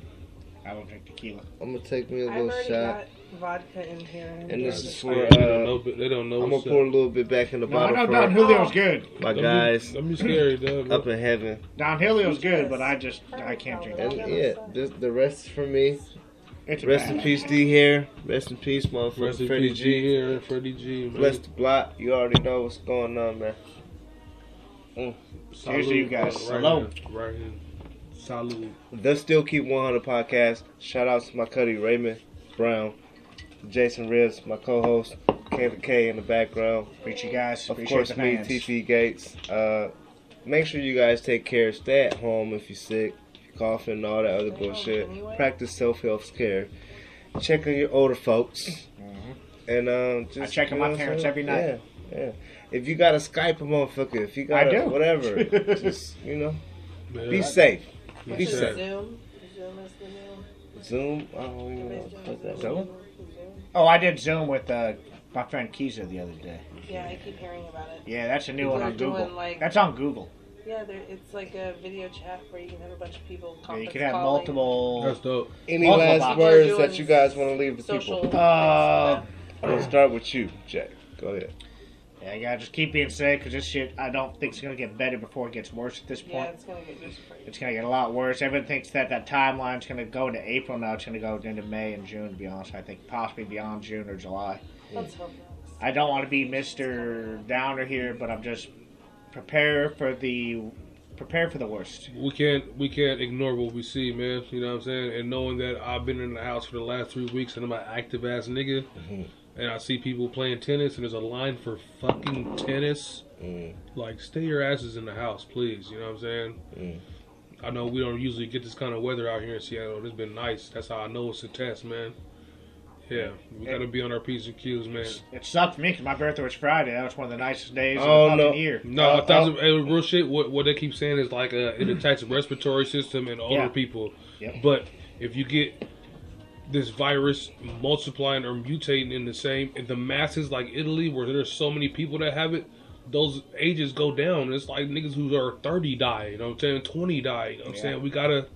I don't drink tequila. I'm gonna take me a I've little shot, got vodka in here. and this is are for. scared. they don't Uh, know. They don't know. I'm gonna what's pour a little bit back in the No, bottle no, for Don Julio's good. my Don't be- guys Don't be scary, dog. *laughs* up in heaven. Don Julio's good, but I just I can't drink And it. yeah, this, the rest is for me. It's a Rest in peace, D here. Rest in peace, Rest motherfucker. in Freddie peace, G G. here, Freddie G. Man. Bless the block. You already know what's going on, man. Cheers to you guys. Right Hello. Right here. Salute. The Still Keep 100 podcast. Shout out to my cuddy Raymond Brown, Jason Ribbz, my co-host, K to K in the background. Appreciate you guys. Of Appreciate course, me, fans. TP Gates. Uh, make sure you guys take care. Stay at home if you're sick, if you're coughing, and all that other bullshit. Practice self-help care. Check on your older folks. And um, just I check on you know my parents saying? every night. Yeah, yeah. If you got to Skype a motherfucker, if you got I to do. whatever, *laughs* just you know, Man, be safe. be Be Is safe. Zoom? Zoom is the new. Zoom. I don't even know what that Zoom? Oh, I did Zoom with uh, my friend Kiza the other day. Yeah, I keep hearing about it. Yeah, that's a new People one are on Google. doing, like- That's on Google. Yeah, there, it's like a video chat where you can have a bunch of people. Yeah, you conference can have calling. multiple. That's dope. Any Multiple last boxes. words that you guys want to leave the Social. people? Uh, I'm gonna start with you, Jack. Go ahead. Yeah, you gotta just keep being safe because this shit I don't think it's gonna get better before it gets worse at this Yeah, point. it's gonna get just crazy. It's gonna get a lot worse. Everyone thinks that that timeline's gonna go into April now. It's gonna go into May and June. To be honest, I think possibly beyond June or July. Let's hope not. I don't want to be Mister Downer here, but I'm just prepare for the prepare for the worst. We can't we can't ignore what we see, man. You know what I'm saying? And knowing that I've been in the house for the last three weeks and I'm an active ass nigga, mm-hmm. And I see people playing tennis and there's a line for fucking tennis. Mm. Like, stay your asses in the house, please. You know what I'm saying? Mm. I know we don't usually get this kind of weather out here in Seattle. It's been nice. That's how I know it's a test, man. Yeah, we gotta be on our p's and q's, man. It sucked for me because my birthday was Friday. That was one of the nicest days Oh, of the no. fucking year. No, Uh, a thousand uh, real shit. What what they keep saying is like uh, it *clears throat* attacks the respiratory system and older Yeah. people. Yep. But if you get this virus multiplying or mutating in the same in the masses like Italy, where there's so many people that have it, those ages go down. It's like niggas who are thirty die. You know what I'm saying? Twenty die. You know what I'm Yeah. saying? We gotta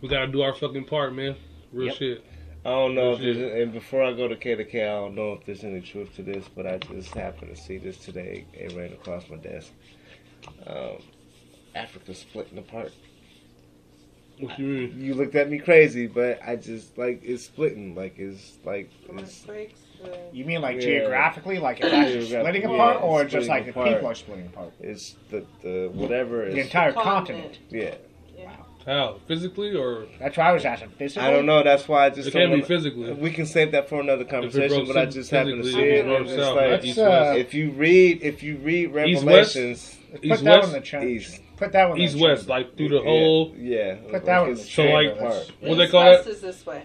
we gotta do our fucking part, man. Real Yep. shit. I don't know if Shit. there's, and before I go to K to K, I don't know if there's any truth to this, but I just happened to see this today. It ran across my desk. Um, Africa splitting apart. What you mean? You looked at me crazy, but I just like it's splitting. Like it's like it's You mean like Yeah. geographically, like it's *coughs* actually splitting apart, it's or just splitting like the people are splitting apart? it's the the whatever The is entire Continent. continent. yeah. How physically or That's why I was asking. Physically? I don't know. That's why I just it can't be physically. We can save that for another conversation, but I just happened to see it. north, it's south, like, uh, if you read, if you read East, west? Revelations, Put East that west, one the chat. east, Put that one. in east west, like through the whole. yeah, yeah. Put that one in the So, chat. like, What they call west that? is this way.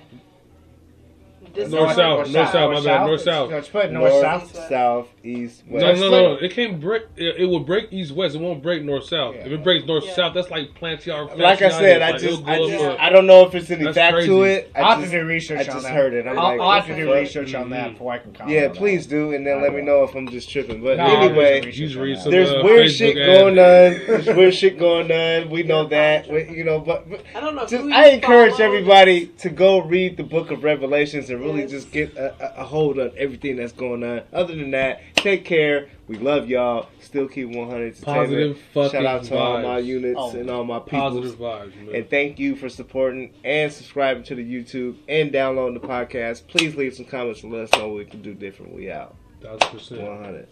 This North is south, north north south, my bad, north south. No, it's split north, north, south. south, east, west. No, no, split. no, It can't break. It, it will break east west. It won't break north south. Yeah. If it breaks north Yeah. south, that's like Plantier. Like I said, I just, I just, I don't know if it's any That's fact to it. I'll I have just, to do research I on just that. heard it. I'm I'll, like, I'll have to do fuck? research on that before I can comment. Yeah, please do, and then let me know if I'm just tripping. But that. No, I'll do some anyway, research Use on read that. some- there's weird shit going on. There's weird shit going on. We know that. You know, but, but I don't know. I encourage everybody to go read the book of Revelations and really Yes. just get a, a, a hold on everything that's going on. Other than that, take care. We love y'all. Still keep 100 Positive fucking Shout out to all my units Oh, and all my people. positive vibes, man. And thank you for supporting and subscribing to the YouTube and downloading the podcast. Please leave some comments and let us know what we can do different. We out. Thousand percent. 100.